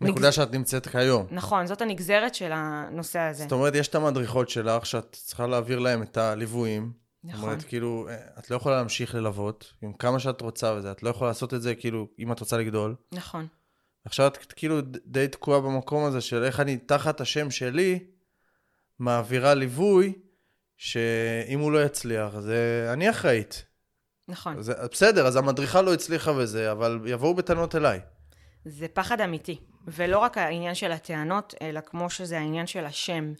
נקודה שאת נמצאת כיום. נכון, זאת הנגזרת של הנושא הזה. זאת אומרת, יש את המדריכות שלך, שאת צריכה להעביר להם את הליוויים. זאת נכון. אומרת, כאילו, את לא יכולה להמשיך ללוות, עם כמה שאת רוצה וזה, את לא יכולה לעשות את זה, כאילו, אם את רוצה לגדול. נכון. עכשיו את כאילו די תקועה במקום הזה של איך אני תחת השם שלי מעבירה ליווי, שאם הוא לא יצליח, זה אני אחראית. נכון. זה, בסדר, אז המדריכה לא הצליחה וזה, אבל יבואו בטענות אליי. זה פחד אמיתי. ולא רק העניין של הטענות, אלא כמו שזה העניין של השם.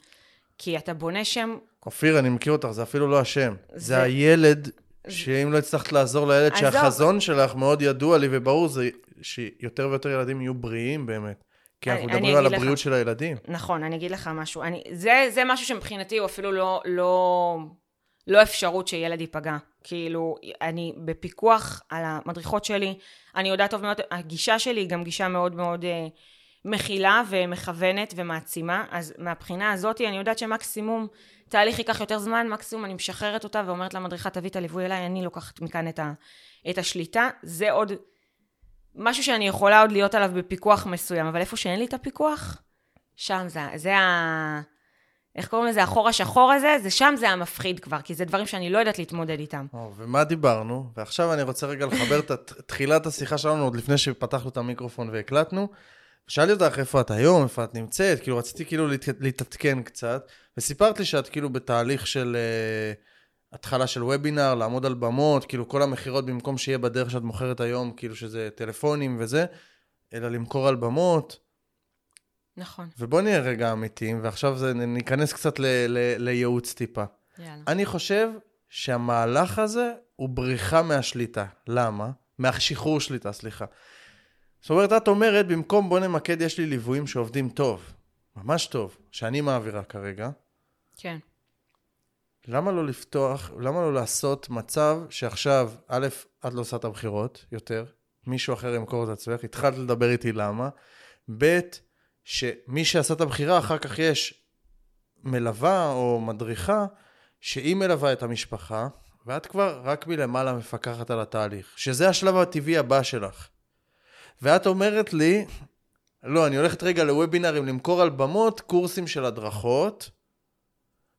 כי אתה בונה שם, אופיר, אני מכיר אותך, זה אפילו לא השם. זה, זה- הילד, שאם לא הצלחת לעזור לילד, עזוב. שהחזון שלך מאוד ידוע לי וברור, זה שיותר ויותר ילדים יהיו בריאים באמת. כי אנחנו אני מדברים על אגיד לך. הבריאות של הילדים. נכון, אני אגיד לך משהו. אני, זה, זה משהו שמבחינתי הוא אפילו לא, לא, לא אפשרות שילד ייפגע. כאילו, אני בפיקוח על המדריכות שלי, אני יודעת טוב מאוד, הגישה שלי היא גם גישה מאוד מאוד אה, מכילה ומכוונת ומעצימה, אז מהבחינה הזאת אני יודעת שמקסימום תהליך ייקח יותר זמן, מקסימום אני משחררת אותה ואומרת למדריכה, תביא את הליווי אליי, אני לוקחת מכאן את, ה, את השליטה. זה עוד משהו שאני יכולה עוד להיות עליו בפיקוח מסוים, אבל איפה שאין לי את הפיקוח, שם זה, זה ה... איך קוראים לזה? החור השחור הזה, זה שם זה המפחיד כבר, כי זה דברים שאני לא יודעת להתמודד איתם. או, ומה דיברנו? ועכשיו אני רוצה רגע לחבר את תחילת השיחה שלנו, עוד לפני שפתחנו את המיקרופון והקלטנו. שאלתי אותך איפה את היום, איפה את נמצאת, כאילו רציתי כאילו להת- להתעדכן קצת, וסיפרת לי שאת כאילו בתהליך של uh, התחלה של וובינר, לעמוד על במות, כאילו כל המכירות במקום שיהיה בדרך שאת מוכרת היום, כאילו שזה טלפונים וזה, אלא למכור על במות. נכון. ובוא נהיה רגע אמיתיים, ועכשיו זה, ניכנס קצת ל, ל, לייעוץ טיפה. יאללה. אני חושב שהמהלך הזה הוא בריחה מהשליטה. למה? מהשחרור שליטה, סליחה. זאת אומרת, את אומרת, במקום בוא נמקד, יש לי ליוויים שעובדים טוב, ממש טוב, שאני מעבירה כרגע, כן. למה לא לפתוח, למה לא לעשות מצב שעכשיו, א', את לא עושה את הבחירות יותר, מישהו אחר ימכור את עצמך, התחלת לדבר איתי למה, ב', שמי שעשה את הבחירה, אחר כך יש מלווה או מדריכה, שהיא מלווה את המשפחה, ואת כבר רק מלמעלה מפקחת על התהליך, שזה השלב הטבעי הבא שלך. ואת אומרת לי, לא, אני הולכת רגע לוובינרים למכור על במות קורסים של הדרכות,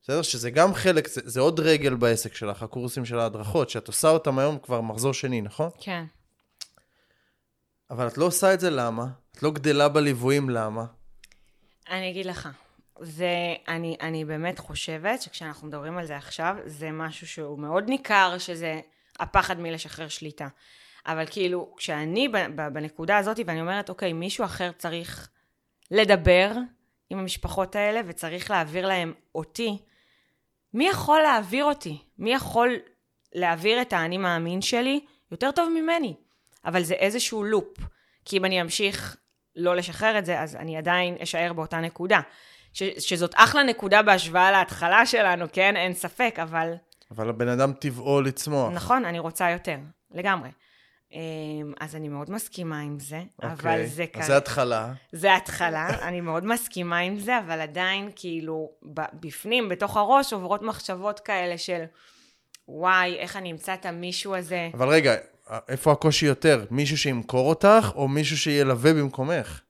בסדר? שזה גם חלק, זה, זה עוד רגל בעסק שלך, הקורסים של ההדרכות, שאת עושה אותם היום כבר מחזור שני, נכון? כן. אבל את לא עושה את זה למה? את לא גדלה בליוויים למה? אני אגיד לך. זה, אני, אני באמת חושבת שכשאנחנו מדברים על זה עכשיו, זה משהו שהוא מאוד ניכר, שזה הפחד מלשחרר שליטה. אבל כאילו, כשאני בנקודה הזאת, ואני אומרת, אוקיי, מישהו אחר צריך לדבר עם המשפחות האלה, וצריך להעביר להם אותי, מי יכול להעביר אותי? מי יכול להעביר את האני מאמין שלי יותר טוב ממני? אבל זה איזשהו לופ. כי אם אני אמשיך לא לשחרר את זה, אז אני עדיין אשאר באותה נקודה. ש, שזאת אחלה נקודה בהשוואה להתחלה שלנו, כן? אין ספק, אבל... אבל הבן אדם טבעו לצמוח. נכון, אני רוצה יותר, לגמרי. אמ, אז אני מאוד מסכימה עם זה, okay. אבל אוקיי, זה כאן... אז זה התחלה. זה התחלה, אני מאוד מסכימה עם זה, אבל עדיין, כאילו, בפנים, בתוך הראש, עוברות מחשבות כאלה של, וואי, איך אני אמצא את המישהו הזה. אבל רגע, איפה הקושי יותר? מישהו שימכור אותך, או מישהו שילווה במקומך?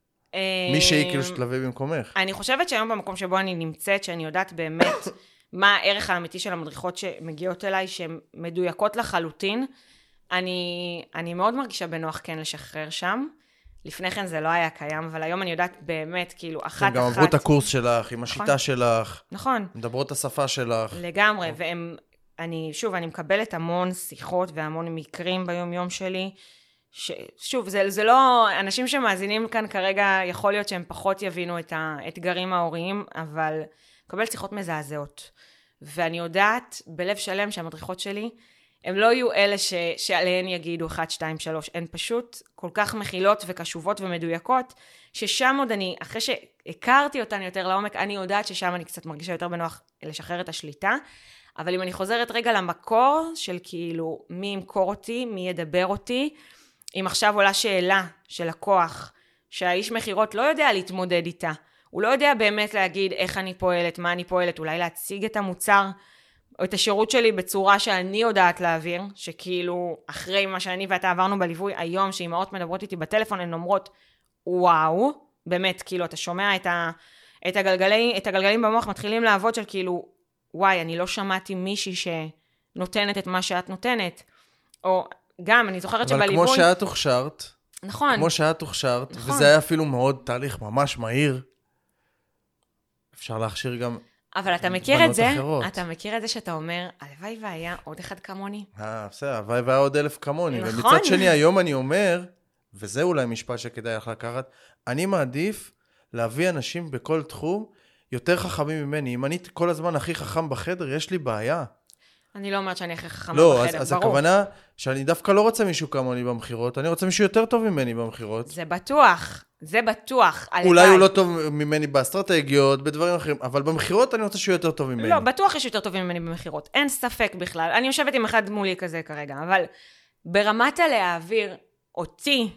מי שהיא כאילו שתלווה במקומך. אני חושבת שהיום במקום שבו אני נמצאת, שאני יודעת באמת מה הערך האמיתי של המדריכות שמגיעות אליי, שהן מדויקות לחלוטין, אני, אני מאוד מרגישה בנוח כן לשחרר שם. לפני כן זה לא היה קיים, אבל היום אני יודעת באמת, כאילו, אחת-אחת... הם גם עברו את הקורס שלך, עם השיטה נכון, שלך. נכון. מדברות את השפה שלך. לגמרי, והם... אני, שוב, אני מקבלת המון שיחות והמון מקרים ביום-יום שלי. ש, שוב, זה, זה לא... אנשים שמאזינים כאן כרגע, יכול להיות שהם פחות יבינו את האתגרים ההוריים, אבל מקבלת שיחות מזעזעות. ואני יודעת בלב שלם שהמדריכות שלי, הם לא יהיו אלה ש, שעליהן יגידו 1, 2, 3, הן פשוט כל כך מכילות וקשובות ומדויקות, ששם עוד אני, אחרי שהכרתי אותן יותר לעומק, אני יודעת ששם אני קצת מרגישה יותר בנוח לשחרר את השליטה. אבל אם אני חוזרת רגע למקור של כאילו מי ימכור אותי, מי ידבר אותי, אם עכשיו עולה שאלה של לקוח, שהאיש מכירות לא יודע להתמודד איתה, הוא לא יודע באמת להגיד איך אני פועלת, מה אני פועלת, אולי להציג את המוצר או את השירות שלי בצורה שאני יודעת להעביר, שכאילו אחרי מה שאני ואתה עברנו בליווי היום, שאימהות מדברות איתי בטלפון, הן אומרות, וואו, באמת, כאילו, אתה שומע את, ה, את, הגלגלי, את הגלגלים במוח מתחילים לעבוד של כאילו, וואי, אני לא שמעתי מישהי שנותנת את מה שאת נותנת. או גם, אני זוכרת שבליווי... אבל כמו שאת הוכשרת, נכון. כמו שאת הוכשרת, נכון. וזה היה אפילו מאוד תהליך ממש מהיר, אפשר להכשיר גם אבל אתה מכיר את זה, אחרות. אתה מכיר את זה שאתה אומר, הלוואי והיה עוד אחד כמוני. אה, בסדר, הלוואי והיה עוד אלף כמוני. נכון. ומצד שני, היום אני אומר, וזה אולי משפט שכדאי לך לקחת, אני מעדיף להביא אנשים בכל תחום יותר חכמים ממני. אם אני כל הזמן הכי חכם בחדר, יש לי בעיה. אני לא אומרת שאני הכי חכמה לא, בחדר, אז, ברור. אז הכוונה שאני דווקא לא רוצה מישהו כמוני במכירות, אני רוצה מישהו יותר טוב ממני במכירות. זה בטוח, זה בטוח. אולי הוא לא טוב ממני באסטרטגיות, בדברים אחרים, אבל במכירות אני רוצה שהוא יותר טוב ממני. לא, בטוח יש יותר טובים ממני במכירות, אין ספק בכלל. אני יושבת עם אחד מולי כזה כרגע, אבל ברמת הלהעביר אותי,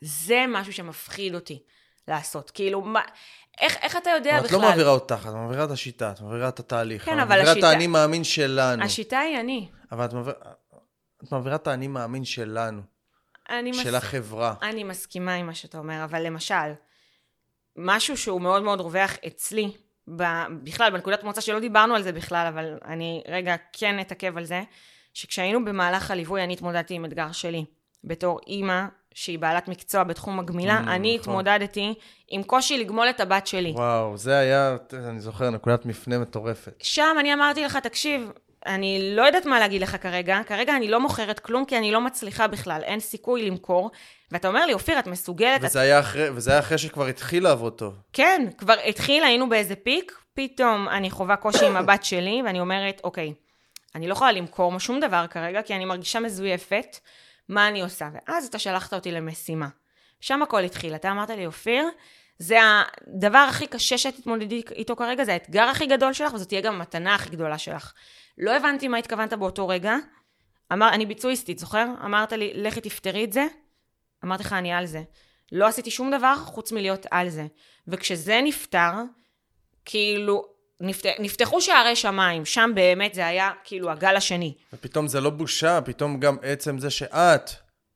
זה משהו שמפחיד אותי לעשות. כאילו, מה, איך, איך אתה יודע בכלל? את לא מעבירה אותך, את מעבירה את השיטה, את מעבירה את התהליך. כן, אבל השיטה... את מעבירה את האני מאמין שלנו. השיטה היא אני. אבל את מעבירה, את מעבירה את האני מאמין שלנו. אני של מס... החברה. אני מסכימה עם מה שאתה אומר, אבל למשל, משהו שהוא מאוד מאוד רווח אצלי, ב... בכלל, בנקודת מוצא שלא דיברנו על זה בכלל, אבל אני רגע כן אתעכב על זה, שכשהיינו במהלך הליווי, אני התמודדתי עם אתגר שלי. בתור אימא שהיא בעלת מקצוע בתחום הגמילה, mm, אני נכון. התמודדתי עם קושי לגמול את הבת שלי. וואו, זה היה, אני זוכר, נקודת מפנה מטורפת. שם אני אמרתי לך, תקשיב, אני לא יודעת מה להגיד לך כרגע, כרגע אני לא מוכרת כלום כי אני לא מצליחה בכלל, אין סיכוי למכור. ואתה אומר לי, אופיר, את מסוגלת... וזה, את... היה, אחרי, וזה היה אחרי שכבר התחיל לעבוד טוב. כן, כבר התחיל, היינו באיזה פיק, פתאום אני חווה קושי עם הבת שלי, ואני אומרת, אוקיי, אני לא יכולה למכור שום דבר כרגע, כי אני מרגישה מזויפת. מה אני עושה? ואז אתה שלחת אותי למשימה. שם הכל התחיל. אתה אמרת לי, אופיר, זה הדבר הכי קשה שתתמודדי איתו כרגע, זה האתגר הכי גדול שלך, וזאת תהיה גם המתנה הכי גדולה שלך. לא הבנתי מה התכוונת באותו רגע. אמר, אני ביצועיסטית, זוכר? אמרת לי, לכי תפתרי את זה. אמרתי לך, אני על זה. לא עשיתי שום דבר חוץ מלהיות על זה. וכשזה נפתר, כאילו, נפת... נפתחו שערי שמיים, שם באמת זה היה כאילו הגל השני. ופתאום זה לא בושה, פתאום גם עצם זה שאת,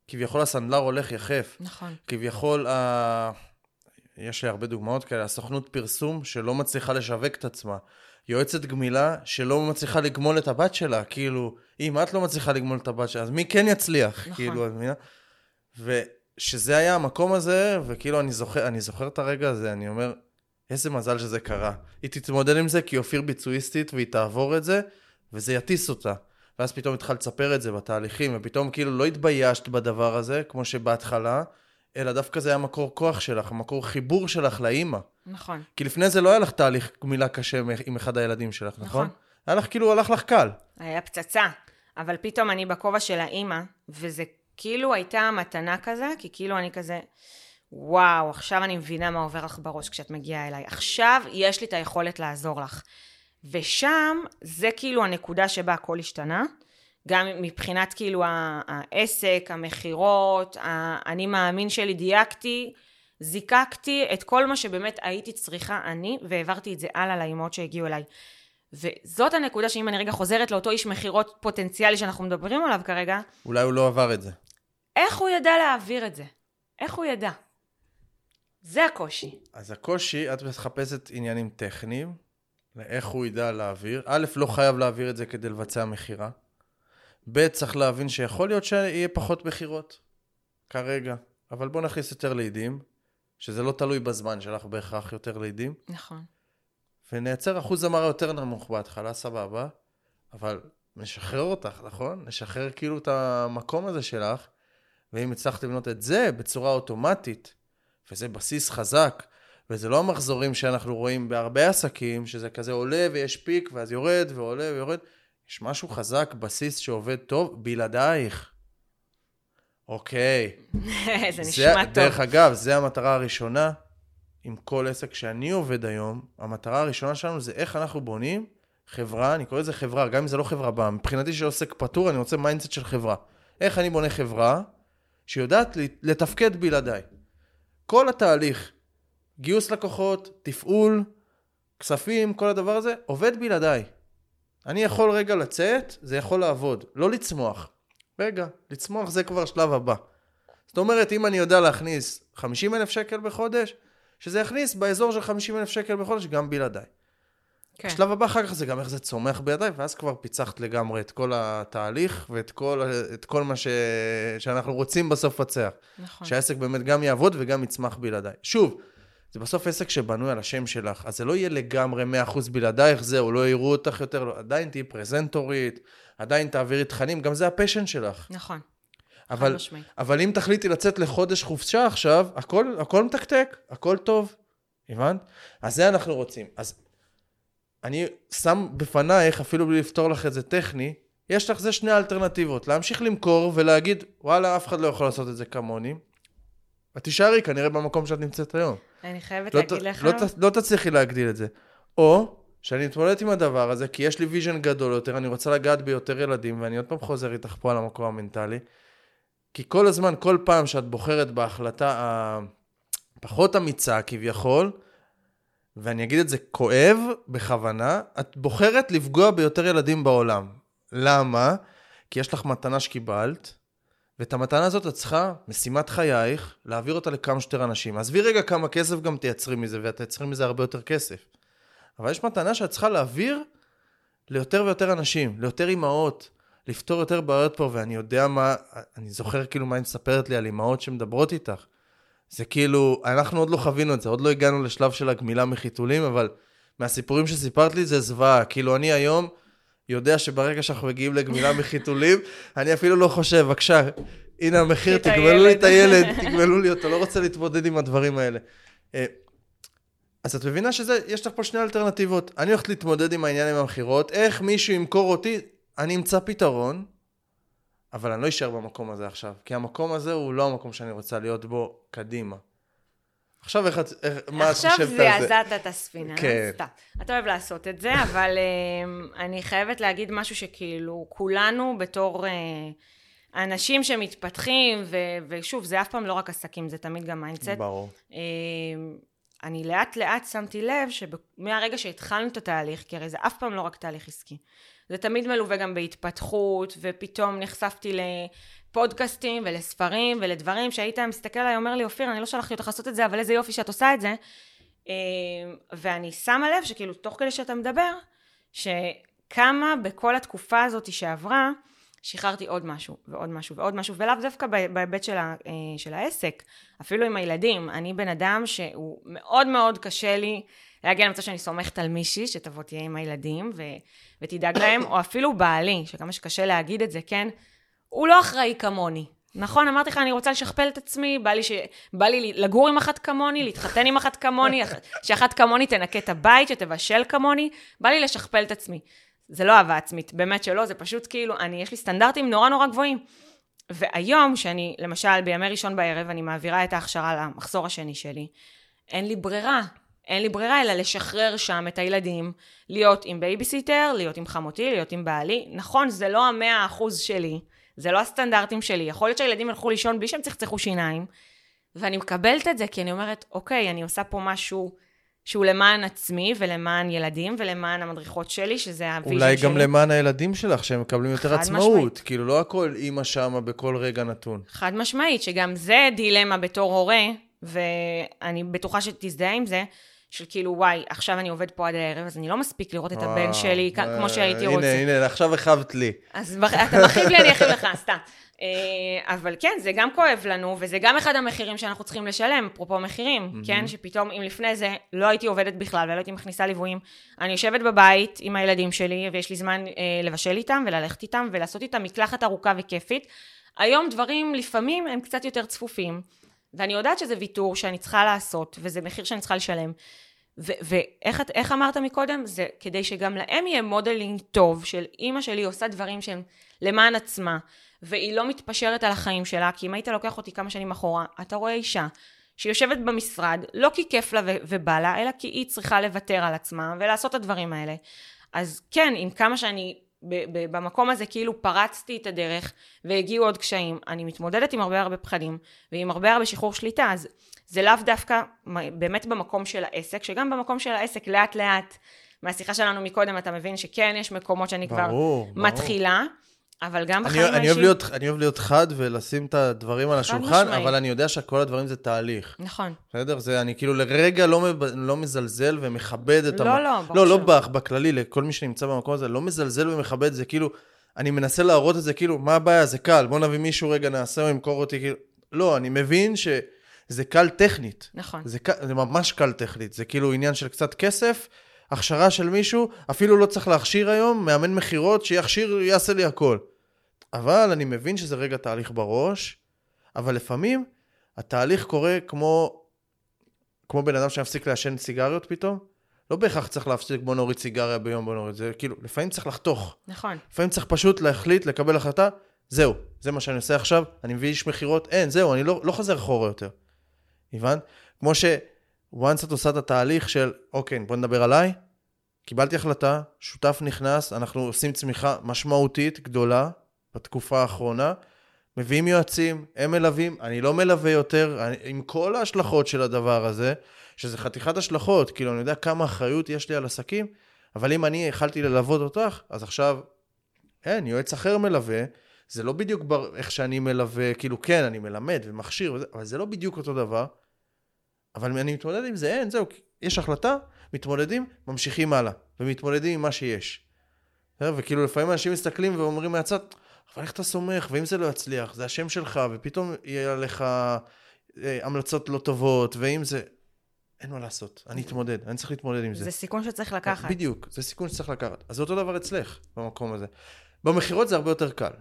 כביכול הסנדלר הולך יחף. נכון. כביכול, ה... יש לי הרבה דוגמאות כאלה, הסוכנות פרסום שלא מצליחה לשווק את עצמה. יועצת גמילה שלא מצליחה לגמול את הבת שלה, כאילו, אם את לא מצליחה לגמול את הבת שלה, אז מי כן יצליח? נכון. כאילו, את מבינה? ושזה היה המקום הזה, וכאילו, אני זוכר, אני זוכר את הרגע הזה, אני אומר, איזה מזל שזה קרה. היא תתמודד עם זה כי אופיר ביצועיסטית והיא תעבור את זה, וזה יטיס אותה. ואז פתאום התחלת לספר את זה בתהליכים, ופתאום כאילו לא התביישת בדבר הזה, כמו שבהתחלה, אלא דווקא זה היה מקור כוח שלך, מקור חיבור שלך לאימא. נכון. כי לפני זה לא היה לך תהליך גמילה קשה עם אחד הילדים שלך, נכון? נכון. היה לך כאילו, הלך לך קל. היה פצצה, אבל פתאום אני בכובע של האימא, וזה כאילו הייתה מתנה כזה, כי כאילו אני כזה, וואו, עכשיו אני מבינה מה עובר לך בראש כשאת מגיעה אליי. עכשיו יש לי את היכולת לעזור לך. ושם, זה כאילו הנקודה שבה הכל השתנה. גם מבחינת כאילו העסק, המכירות, האני מאמין שלי, דייקתי, זיקקתי את כל מה שבאמת הייתי צריכה אני, והעברתי את זה הלאה לאימהות שהגיעו אליי. וזאת הנקודה שאם אני רגע חוזרת לאותו איש מכירות פוטנציאלי שאנחנו מדברים עליו כרגע, אולי הוא לא עבר את זה. איך הוא ידע להעביר את זה? איך הוא ידע? זה הקושי. אז הקושי, את מחפשת עניינים טכניים, לאיך הוא ידע להעביר. א', לא חייב להעביר את זה כדי לבצע מכירה. ב', צריך להבין שיכול להיות שיהיה פחות מכירות, כרגע. אבל בוא נכניס יותר לידים, שזה לא תלוי בזמן שלך בהכרח יותר לידים, נכון. ונייצר אחוז המרה יותר נמוך בהתחלה, סבבה, אבל נשחרר אותך, נכון? נשחרר כאילו את המקום הזה שלך, ואם הצלחת לבנות את זה בצורה אוטומטית, וזה בסיס חזק, וזה לא המחזורים שאנחנו רואים בהרבה עסקים, שזה כזה עולה ויש פיק, ואז יורד ועולה ויורד. יש משהו חזק, בסיס שעובד טוב, בלעדייך. אוקיי. זה נשמע טוב. דרך אגב, זה המטרה הראשונה עם כל עסק שאני עובד היום. המטרה הראשונה שלנו זה איך אנחנו בונים חברה, אני קורא לזה חברה, גם אם זה לא חברה בע"מ. מבחינתי של עוסק פטור, אני רוצה mindset של חברה. איך אני בונה חברה שיודעת לתפקד בלעדיי. כל התהליך, גיוס לקוחות, תפעול, כספים, כל הדבר הזה, עובד בלעדיי. אני יכול רגע לצאת, זה יכול לעבוד, לא לצמוח. רגע, לצמוח זה כבר שלב הבא. זאת אומרת, אם אני יודע להכניס 50 אלף שקל בחודש, שזה יכניס באזור של 50 אלף שקל בחודש גם בלעדיי. כן. השלב הבא אחר כך זה גם איך זה צומח בידיי, ואז כבר פיצחת לגמרי את כל התהליך ואת כל, את כל מה ש... שאנחנו רוצים בסוף לפצח. נכון. שהעסק באמת גם יעבוד וגם יצמח בלעדיי. שוב, זה בסוף עסק שבנוי על השם שלך, אז זה לא יהיה לגמרי 100% בלעדייך, זהו, לא יראו אותך יותר, לא, עדיין תהיי פרזנטורית, עדיין תעבירי תכנים, גם זה הפשן שלך. נכון. אבל, אבל אם תחליטי לצאת לחודש חופשה עכשיו, הכל, הכל מתקתק, הכל טוב, הבנת? אז זה אנחנו רוצים. אז אני שם בפנייך, אפילו בלי לפתור לך את זה טכני, יש לך זה שני אלטרנטיבות, להמשיך למכור ולהגיד, וואלה, אף אחד לא יכול לעשות את זה כמוני. את תישארי כנראה במקום שאת נמצאת היום. אני חייבת לא להגיד ת, לך... לא, לא תצליחי להגדיל את זה. או שאני מתמודדת עם הדבר הזה, כי יש לי vision גדול יותר, אני רוצה לגעת ביותר ילדים, ואני עוד פעם חוזר איתך פה על המקום המנטלי. כי כל הזמן, כל פעם שאת בוחרת בהחלטה הפחות אמיצה כביכול, ואני אגיד את זה כואב, בכוונה, את בוחרת לפגוע ביותר ילדים בעולם. למה? כי יש לך מתנה שקיבלת, ואת המתנה הזאת את צריכה, משימת חייך, להעביר אותה לכמה שיותר אנשים. עזבי רגע כמה כסף גם תייצרי מזה, ואת תייצרי מזה הרבה יותר כסף. אבל יש מתנה שאת צריכה להעביר ליותר ויותר אנשים, ליותר אימהות, לפתור יותר בעיות פה, ואני יודע מה, אני זוכר כאילו מה היא מספרת לי על אימהות שמדברות איתך. זה כאילו, אנחנו עוד לא חווינו את זה, עוד לא הגענו לשלב של הגמילה מחיתולים, אבל מהסיפורים שסיפרת לי זה זוועה. כאילו, אני היום יודע שברגע שאנחנו מגיעים לגמילה מחיתולים, אני אפילו לא חושב, בבקשה, הנה המחיר, תגמלו לי את הילד, תגמלו לי אותו, לא רוצה להתמודד עם הדברים האלה. אה, אז את מבינה שזה, יש לך פה שני אלטרנטיבות. אני הולכת להתמודד עם העניין עם המכירות, איך מישהו ימכור אותי, אני אמצא פתרון, אבל אני לא אשאר במקום הזה עכשיו, כי המקום הזה הוא לא המקום שאני רוצה להיות בו קדימה. עכשיו איך את, איך, מה את חושבת על זה? עכשיו זעזעת את הספינה, כן. סתם. אתה אוהב לעשות את זה, אבל אה, אני חייבת להגיד משהו שכאילו, כולנו בתור אה, אנשים שמתפתחים, ו, ושוב, זה אף פעם לא רק עסקים, זה תמיד גם mindset. ברור. אה, אני לאט לאט שמתי לב שמהרגע שהתחלנו את התהליך, כי הרי זה אף פעם לא רק תהליך עסקי, זה תמיד מלווה גם בהתפתחות, ופתאום נחשפתי לפודקאסטים ולספרים ולדברים שהיית מסתכל עליי, אומר לי, אופיר, אני לא שלחתי אותך לעשות את זה, אבל איזה יופי שאת עושה את זה. אה, ואני שמה לב שכאילו, תוך כדי שאתה מדבר, שכמה בכל התקופה הזאת שעברה, שחררתי עוד משהו ועוד משהו ועוד משהו, ולאו דווקא בהיבט של, ה, אה, של העסק, אפילו עם הילדים. אני בן אדם שהוא מאוד מאוד קשה לי להגיע למצב שאני סומכת על מישהי שתבוא תהיה עם הילדים ו, ותדאג להם, או אפילו בעלי, שכמה שקשה להגיד את זה, כן? הוא לא אחראי כמוני. נכון, אמרתי לך, אני רוצה לשכפל את עצמי, בא לי, ש... בא לי לגור עם אחת כמוני, להתחתן עם אחת כמוני, שאחת כמוני תנקה את הבית, שתבשל כמוני, בא לי לשכפל את עצמי. זה לא אהבה עצמית, באמת שלא, זה פשוט כאילו, אני, יש לי סטנדרטים נורא נורא גבוהים. והיום, שאני, למשל, בימי ראשון בערב, אני מעבירה את ההכשרה למחזור השני שלי, אין לי ברירה. אין לי ברירה אלא לשחרר שם את הילדים, להיות עם בייביסיטר, להיות עם חמותי, להיות עם בעלי. נכון, זה לא המאה אחוז שלי, זה לא הסטנדרטים שלי. יכול להיות שהילדים ילכו לישון בלי שהם צחצחו שיניים, ואני מקבלת את זה כי אני אומרת, אוקיי, אני עושה פה משהו שהוא למען עצמי ולמען ילדים ולמען המדריכות שלי, שזה ה vision שלי. אולי גם למען הילדים שלך, שהם מקבלים יותר עצמאות. משמעית. כאילו, לא הכל אימא שמה בכל רגע נתון. חד משמעית, שגם זה דילמה בתור הורה, ואני בטוחה שתזדהה עם זה, של כאילו, וואי, עכשיו אני עובד פה עד הערב, אז אני לא מספיק לראות את הבן שלי כמו שהייתי רוצה. הנה, הנה, עכשיו הכאבת לי. אז אתה מכאיב לי, אני אכאיב לך, סתם. אה, אבל כן, זה גם כואב לנו, וזה גם אחד המחירים שאנחנו צריכים לשלם, אפרופו מחירים, mm-hmm. כן? שפתאום, אם לפני זה לא הייתי עובדת בכלל ולא הייתי מכניסה ליוויים, אני יושבת בבית עם הילדים שלי, ויש לי זמן אה, לבשל איתם וללכת איתם ולעשות איתם מקלחת ארוכה וכיפית. היום דברים לפעמים הם קצת יותר צפופים, ואני יודעת שזה ויתור שאני צריכה לעשות, וזה מחיר שאני צריכה לשלם. ואיך אמרת מקודם? זה כדי שגם להם יהיה modeling טוב של אימא שלי עושה דברים שהם למען עצמה, והיא לא מתפשרת על החיים שלה, כי אם היית לוקח אותי כמה שנים אחורה, אתה רואה אישה שיושבת במשרד, לא כי כיף לה ו- ובא לה, אלא כי היא צריכה לוותר על עצמה ולעשות את הדברים האלה. אז כן, עם כמה שאני במקום הזה כאילו פרצתי את הדרך והגיעו עוד קשיים, אני מתמודדת עם הרבה הרבה פחדים ועם הרבה הרבה שחרור שליטה, אז זה לאו דווקא באמת במקום של העסק, שגם במקום של העסק לאט לאט, מהשיחה שלנו מקודם אתה מבין שכן יש מקומות שאני ברור, כבר ברור. מתחילה. אבל גם בחיים האישיים... אני, להיות, אני אוהב להיות חד ולשים את הדברים על השולחן, משמעי. אבל אני יודע שכל הדברים זה תהליך. נכון. בסדר? זה, אני כאילו לרגע לא, לא מזלזל ומכבד את... לא, המ... לא, ברור לא, לא בך, בכללי, לכל מי שנמצא במקום הזה, לא מזלזל ומכבד, זה כאילו, אני מנסה להראות את זה, כאילו, מה הבעיה? זה קל, בוא נביא מישהו רגע, נעשה, או ימכור אותי, כאילו... לא, אני מבין שזה קל טכנית. נכון. זה, זה ממש קל טכנית, זה כאילו עניין של קצת כסף. הכשרה של מישהו, אפילו לא צריך להכשיר היום, מאמן מכירות, שיכשיר, יעשה לי הכל. אבל אני מבין שזה רגע תהליך בראש, אבל לפעמים התהליך קורה כמו, כמו בן אדם שמפסיק לעשן סיגריות פתאום. לא בהכרח צריך להפסיק, בוא נוריד סיגריה ביום, בוא נוריד, זה כאילו, לפעמים צריך לחתוך. נכון. לפעמים צריך פשוט להחליט, לקבל החלטה, זהו, זה מה שאני עושה עכשיו, אני מביא איש מכירות, אין, זהו, אני לא, לא חוזר אחורה יותר. הבנת? כמו ש... once את עושה את התהליך של, אוקיי, בוא נדבר עליי, קיבלתי החלטה, שותף נכנס, אנחנו עושים צמיחה משמעותית, גדולה, בתקופה האחרונה. מביאים יועצים, הם מלווים, אני לא מלווה יותר, אני, עם כל ההשלכות של הדבר הזה, שזה חתיכת השלכות, כאילו, אני יודע כמה אחריות יש לי על עסקים, אבל אם אני יכלתי ללוות אותך, אז עכשיו, אין, יועץ אחר מלווה, זה לא בדיוק בר, איך שאני מלווה, כאילו, כן, אני מלמד ומכשיר, וזה, אבל זה לא בדיוק אותו דבר. אבל אני מתמודד עם זה, אין, זהו, יש החלטה, מתמודדים, ממשיכים הלאה, ומתמודדים עם מה שיש. וכאילו, לפעמים אנשים מסתכלים ואומרים מהצד, אבל איך אתה סומך, ואם זה לא יצליח, זה השם שלך, ופתאום יהיה עליך אה, המלצות לא טובות, ואם זה... אין מה לעשות, אני אתמודד, אני צריך להתמודד עם זה. זה סיכון שצריך לקחת. בדיוק, זה סיכון שצריך לקחת. אז זה אותו דבר אצלך, במקום הזה. במכירות זה הרבה יותר קל.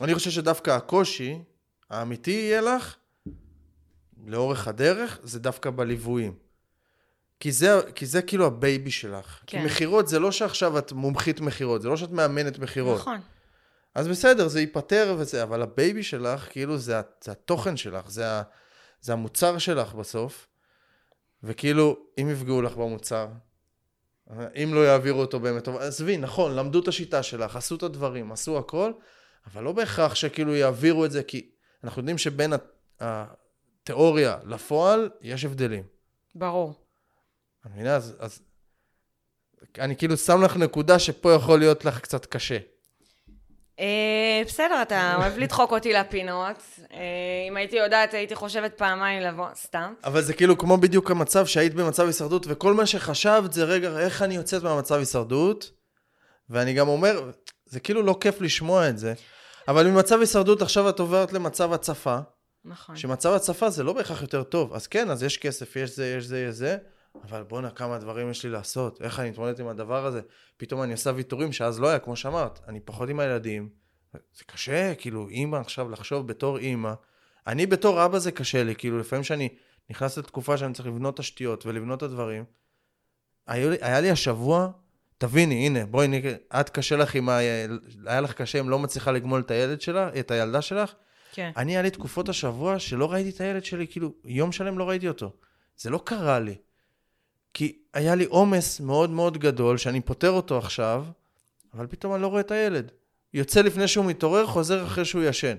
אני חושב שדווקא הקושי האמיתי יהיה לך, לאורך הדרך, זה דווקא בליוויים. כי זה, כי זה כאילו ה baby שלך. כן. כי מכירות זה לא שעכשיו את מומחית מכירות, זה לא שאת מאמנת מכירות. נכון. אז בסדר, זה ייפתר וזה, אבל ה baby שלך, כאילו, זה, זה התוכן שלך, זה, זה המוצר שלך בסוף. וכאילו, אם יפגעו לך במוצר, אם לא יעבירו אותו באמת טוב, עזבי, נכון, למדו את השיטה שלך, עשו את הדברים, עשו הכל, אבל לא בהכרח שכאילו יעבירו את זה, כי אנחנו יודעים שבין התיאוריה לפועל יש הבדלים. ברור. את מבינה? אז, אז אני כאילו שם לך נקודה שפה יכול להיות לך קצת קשה. אה, בסדר, אתה אוהב לדחוק אותי לפינות. אה, אם הייתי יודעת, הייתי חושבת פעמיים לבוא, סתם. אבל זה כאילו כמו בדיוק המצב שהיית במצב הישרדות, וכל מה שחשבת זה, רגע, איך אני יוצאת מהמצב הישרדות? ואני גם אומר, זה כאילו לא כיף לשמוע את זה. אבל ממצב הישרדות עכשיו את עוברת למצב הצפה, נכון. שמצב הצפה זה לא בהכרח יותר טוב. אז כן, אז יש כסף, יש זה, יש זה, יש זה, אבל בואנה, כמה דברים יש לי לעשות. איך אני מתמודד עם הדבר הזה? פתאום אני עושה ויתורים שאז לא היה, כמו שאמרת. אני פחות עם הילדים. זה קשה, כאילו, אימא עכשיו לחשוב בתור אימא. אני בתור אבא זה קשה לי, כאילו, לפעמים שאני נכנס לתקופה שאני צריך לבנות תשתיות ולבנות את הדברים. היה לי, היה לי השבוע, תביני, הנה, בואי, נ... את קשה לך עם ה... היה לך קשה אם לא מצליחה לגמול את הילד שלה, את הילדה שלך. כן. אני, היה לי תקופות השבוע שלא ראיתי את הילד שלי, כאילו, יום שלם לא ראיתי אותו. זה לא קרה לי. כי היה לי עומס מאוד מאוד גדול, שאני פותר אותו עכשיו, אבל פתאום אני לא רואה את הילד. יוצא לפני שהוא מתעורר, חוזר אחרי שהוא ישן.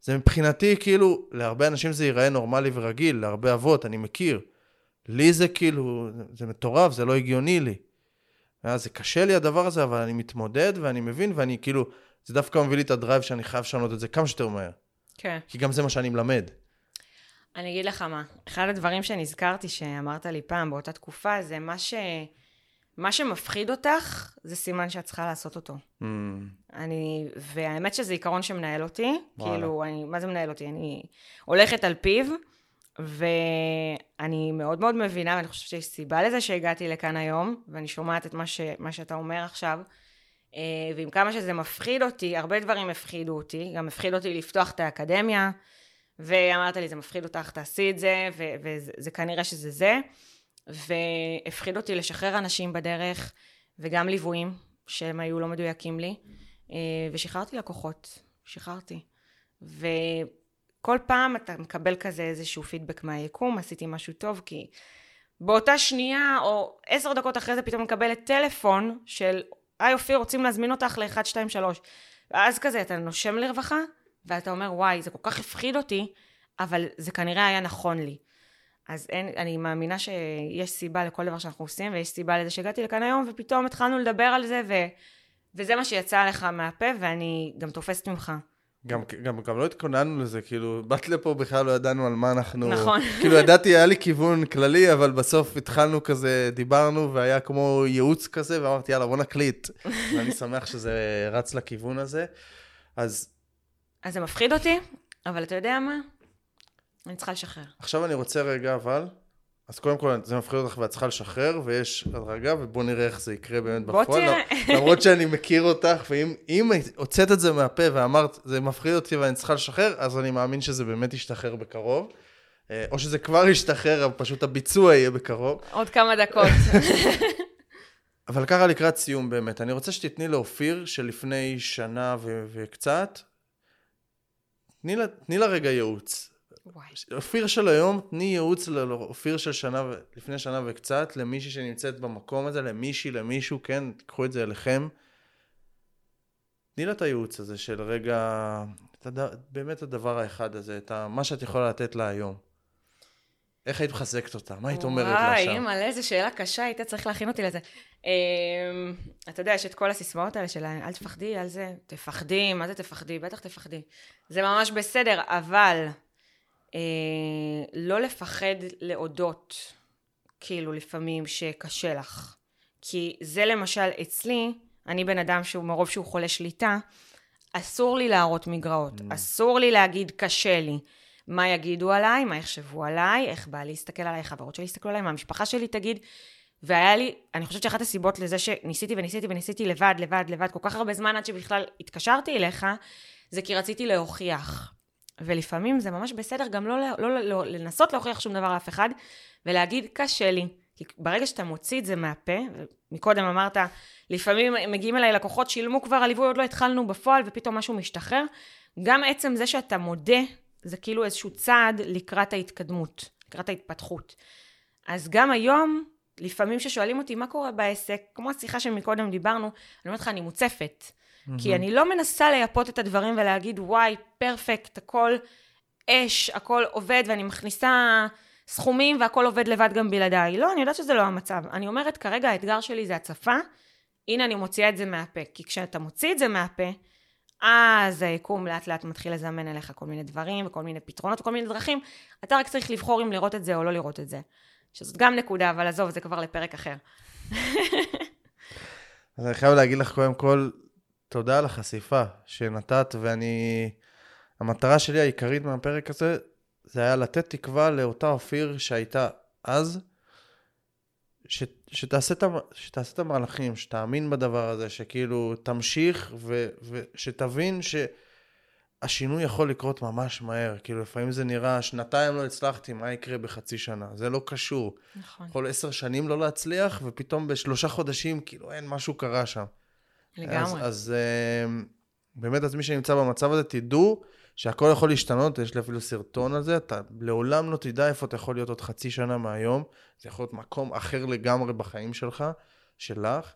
זה מבחינתי, כאילו, להרבה אנשים זה ייראה נורמלי ורגיל, להרבה אבות, אני מכיר. לי זה כאילו, זה מטורף, זה לא הגיוני לי. אז זה קשה לי הדבר הזה, אבל אני מתמודד ואני מבין, ואני כאילו, זה דווקא מביא לי את הדרייב שאני חייב לשנות את זה כמה שיותר מהר. כן. כי גם זה מה שאני מלמד. אני אגיד לך מה, אחד הדברים שנזכרתי שאמרת לי פעם באותה תקופה, זה מה ש... מה שמפחיד אותך, זה סימן שאת צריכה לעשות אותו. Mm, אני, והאמת שזה עיקרון שמנהל אותי, וואלה. כאילו, אני, מה זה מנהל אותי? אני הולכת על פיו, ואני מאוד מאוד מבינה, ואני חושבת שיש סיבה לזה שהגעתי לכאן היום, ואני שומעת את מה, ש, מה שאתה אומר עכשיו. אה, ועם כמה שזה מפחיד אותי, הרבה דברים הפחידו אותי, גם הפחיד אותי לפתוח את האקדמיה, ואמרת לי, זה מפחיד אותך, תעשי את זה, ו- וזה זה כנראה שזה זה. והפחיד אותי לשחרר אנשים בדרך, וגם ליוויים, שהם היו לא מדויקים לי, אה, ושחררתי לקוחות, שחררתי. וכל פעם אתה מקבל כזה איזשהו פידבק מהיקום, עשיתי משהו טוב, כי באותה שנייה, או עשר דקות אחרי זה פתאום מקבלת טלפון של, היי אופיר, רוצים להזמין אותך ל-1, 2, 3. ואז כזה אתה נושם לרווחה, ואתה אומר, וואי, זה כל כך הפחיד אותי, אבל זה כנראה היה נכון לי. אז אין, אני מאמינה שיש סיבה לכל דבר שאנחנו עושים, ויש סיבה לזה שהגעתי לכאן היום, ופתאום התחלנו לדבר על זה, ו, וזה מה שיצא לך מהפה, ואני גם תופסת ממך. גם, גם, גם לא התכוננו לזה, כאילו, באת לפה בכלל לא ידענו על מה אנחנו... נכון. כאילו, ידעתי, היה לי כיוון כללי, אבל בסוף התחלנו כזה, דיברנו, והיה כמו ייעוץ כזה, ואמרתי, יאללה, בוא נקליט. ואני שמח שזה רץ לכיוון הזה. אז אז זה מפחיד אותי, אבל אתה יודע מה? אני צריכה לשחרר. עכשיו אני רוצה רגע, אבל... אז קודם כל, זה מפחיד אותך ואת צריכה לשחרר, ויש הדרגה, ובוא נראה איך זה יקרה באמת בוא בפועל. תראה. למרות שאני מכיר אותך, ואם אם הוצאת את זה מהפה ואמרת, זה מפחיד אותי ואני צריכה לשחרר, אז אני מאמין שזה באמת ישתחרר בקרוב. אה, או שזה כבר ישתחרר, אבל פשוט הביצוע יהיה בקרוב. עוד כמה דקות. אבל ככה לקראת סיום באמת, אני רוצה שתתני לאופיר שלפני שנה ו- וקצת, תני לה, תני לה רגע ייעוץ. וואי. אופיר של היום, תני ייעוץ לאופיר של שנה, לפני שנה וקצת, למישהי שנמצאת במקום הזה, למישהי, למישהו, כן, תקחו את זה אליכם. תני לה את הייעוץ הזה של רגע, את הד... באמת הדבר האחד הזה, את ה... מה שאת יכולה לתת לה היום. איך היית מחזקת אותה? מה היית אומרת לה וואי, שם? אימא'לה, איזה שאלה קשה, היית צריך להכין אותי לזה. אמ, אתה יודע, יש את כל הסיסמאות האלה של אל תפחדי, אל זה, תפחדי, מה זה תפחדי? בטח תפחדי. זה ממש בסדר, אבל אה, לא לפחד להודות, כאילו, לפעמים שקשה לך. כי זה למשל אצלי, אני בן אדם שהוא מרוב שהוא חולה שליטה, אסור לי להראות מגרעות, Mm. אסור לי להגיד קשה לי. מה יגידו עליי, מה יחשבו עליי, איך בא להסתכל עליי, חברות שלי יסתכלו עליי, מה המשפחה שלי תגיד. והיה לי, אני חושבת שאחת הסיבות לזה שניסיתי וניסיתי וניסיתי לבד, לבד, לבד, כל כך הרבה זמן עד שבכלל התקשרתי אליך, זה כי רציתי להוכיח. ולפעמים זה ממש בסדר גם לא, לא, לא, לא לנסות להוכיח שום דבר לאף אחד, ולהגיד, קשה לי. כי ברגע שאתה מוציא את זה מהפה, מקודם אמרת, לפעמים מגיעים אליי לקוחות, שילמו כבר על ליווי, עוד לא התחלנו בפועל, ופתאום משהו משתחרר. גם עצם זה שאתה מודה, זה כאילו איזשהו צעד לקראת ההתקדמות, לקראת ההתפתחות. אז גם היום, לפעמים כששואלים אותי מה קורה בעסק, כמו השיחה שמקודם דיברנו, אני אומרת לך, אני מוצפת. כי אני לא מנסה לייפות את הדברים ולהגיד, וואי, פרפקט, הכל אש, הכל עובד, ואני מכניסה סכומים והכל עובד לבד גם בלעדיי. לא, אני יודעת שזה לא המצב. אני אומרת, כרגע האתגר שלי זה הצפה, הנה אני מוציאה את זה מהפה. כי כשאתה מוציא את זה מהפה, אז היקום לאט לאט מתחיל לזמן אליך כל מיני דברים וכל מיני פתרונות וכל מיני דרכים. אתה רק צריך לבחור אם לראות את זה או לא לראות את זה. שזאת גם נקודה, אבל עזוב, זה כבר לפרק אחר. אז אני חייב להגיד לך קודם כל, תודה על החשיפה שנתת, ואני... המטרה שלי העיקרית מהפרק הזה, זה היה לתת תקווה לאותה אופיר שהייתה אז, ש, שתעשה, את, שתעשה את המהלכים, שתאמין בדבר הזה, שכאילו תמשיך ו, ושתבין שהשינוי יכול לקרות ממש מהר. כאילו לפעמים זה נראה, שנתיים לא הצלחתי, מה יקרה בחצי שנה? זה לא קשור. נכון. יכול עשר שנים לא להצליח, ופתאום בשלושה חודשים, כאילו אין, משהו קרה שם. לגמרי. אז, אז אה, באמת, אז מי שנמצא במצב הזה, תדעו שהכל יכול להשתנות, יש לי אפילו סרטון על זה, אתה לעולם לא תדע איפה אתה יכול להיות עוד חצי שנה מהיום, זה יכול להיות מקום אחר לגמרי בחיים שלך, שלך.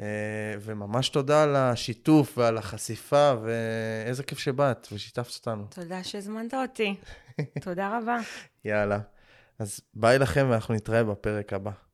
אה, וממש תודה על השיתוף ועל החשיפה, ואיזה כיף שבאת ושיתפת אותנו. תודה שהזמנת אותי. תודה רבה. יאללה. אז ביי לכם ואנחנו נתראה בפרק הבא.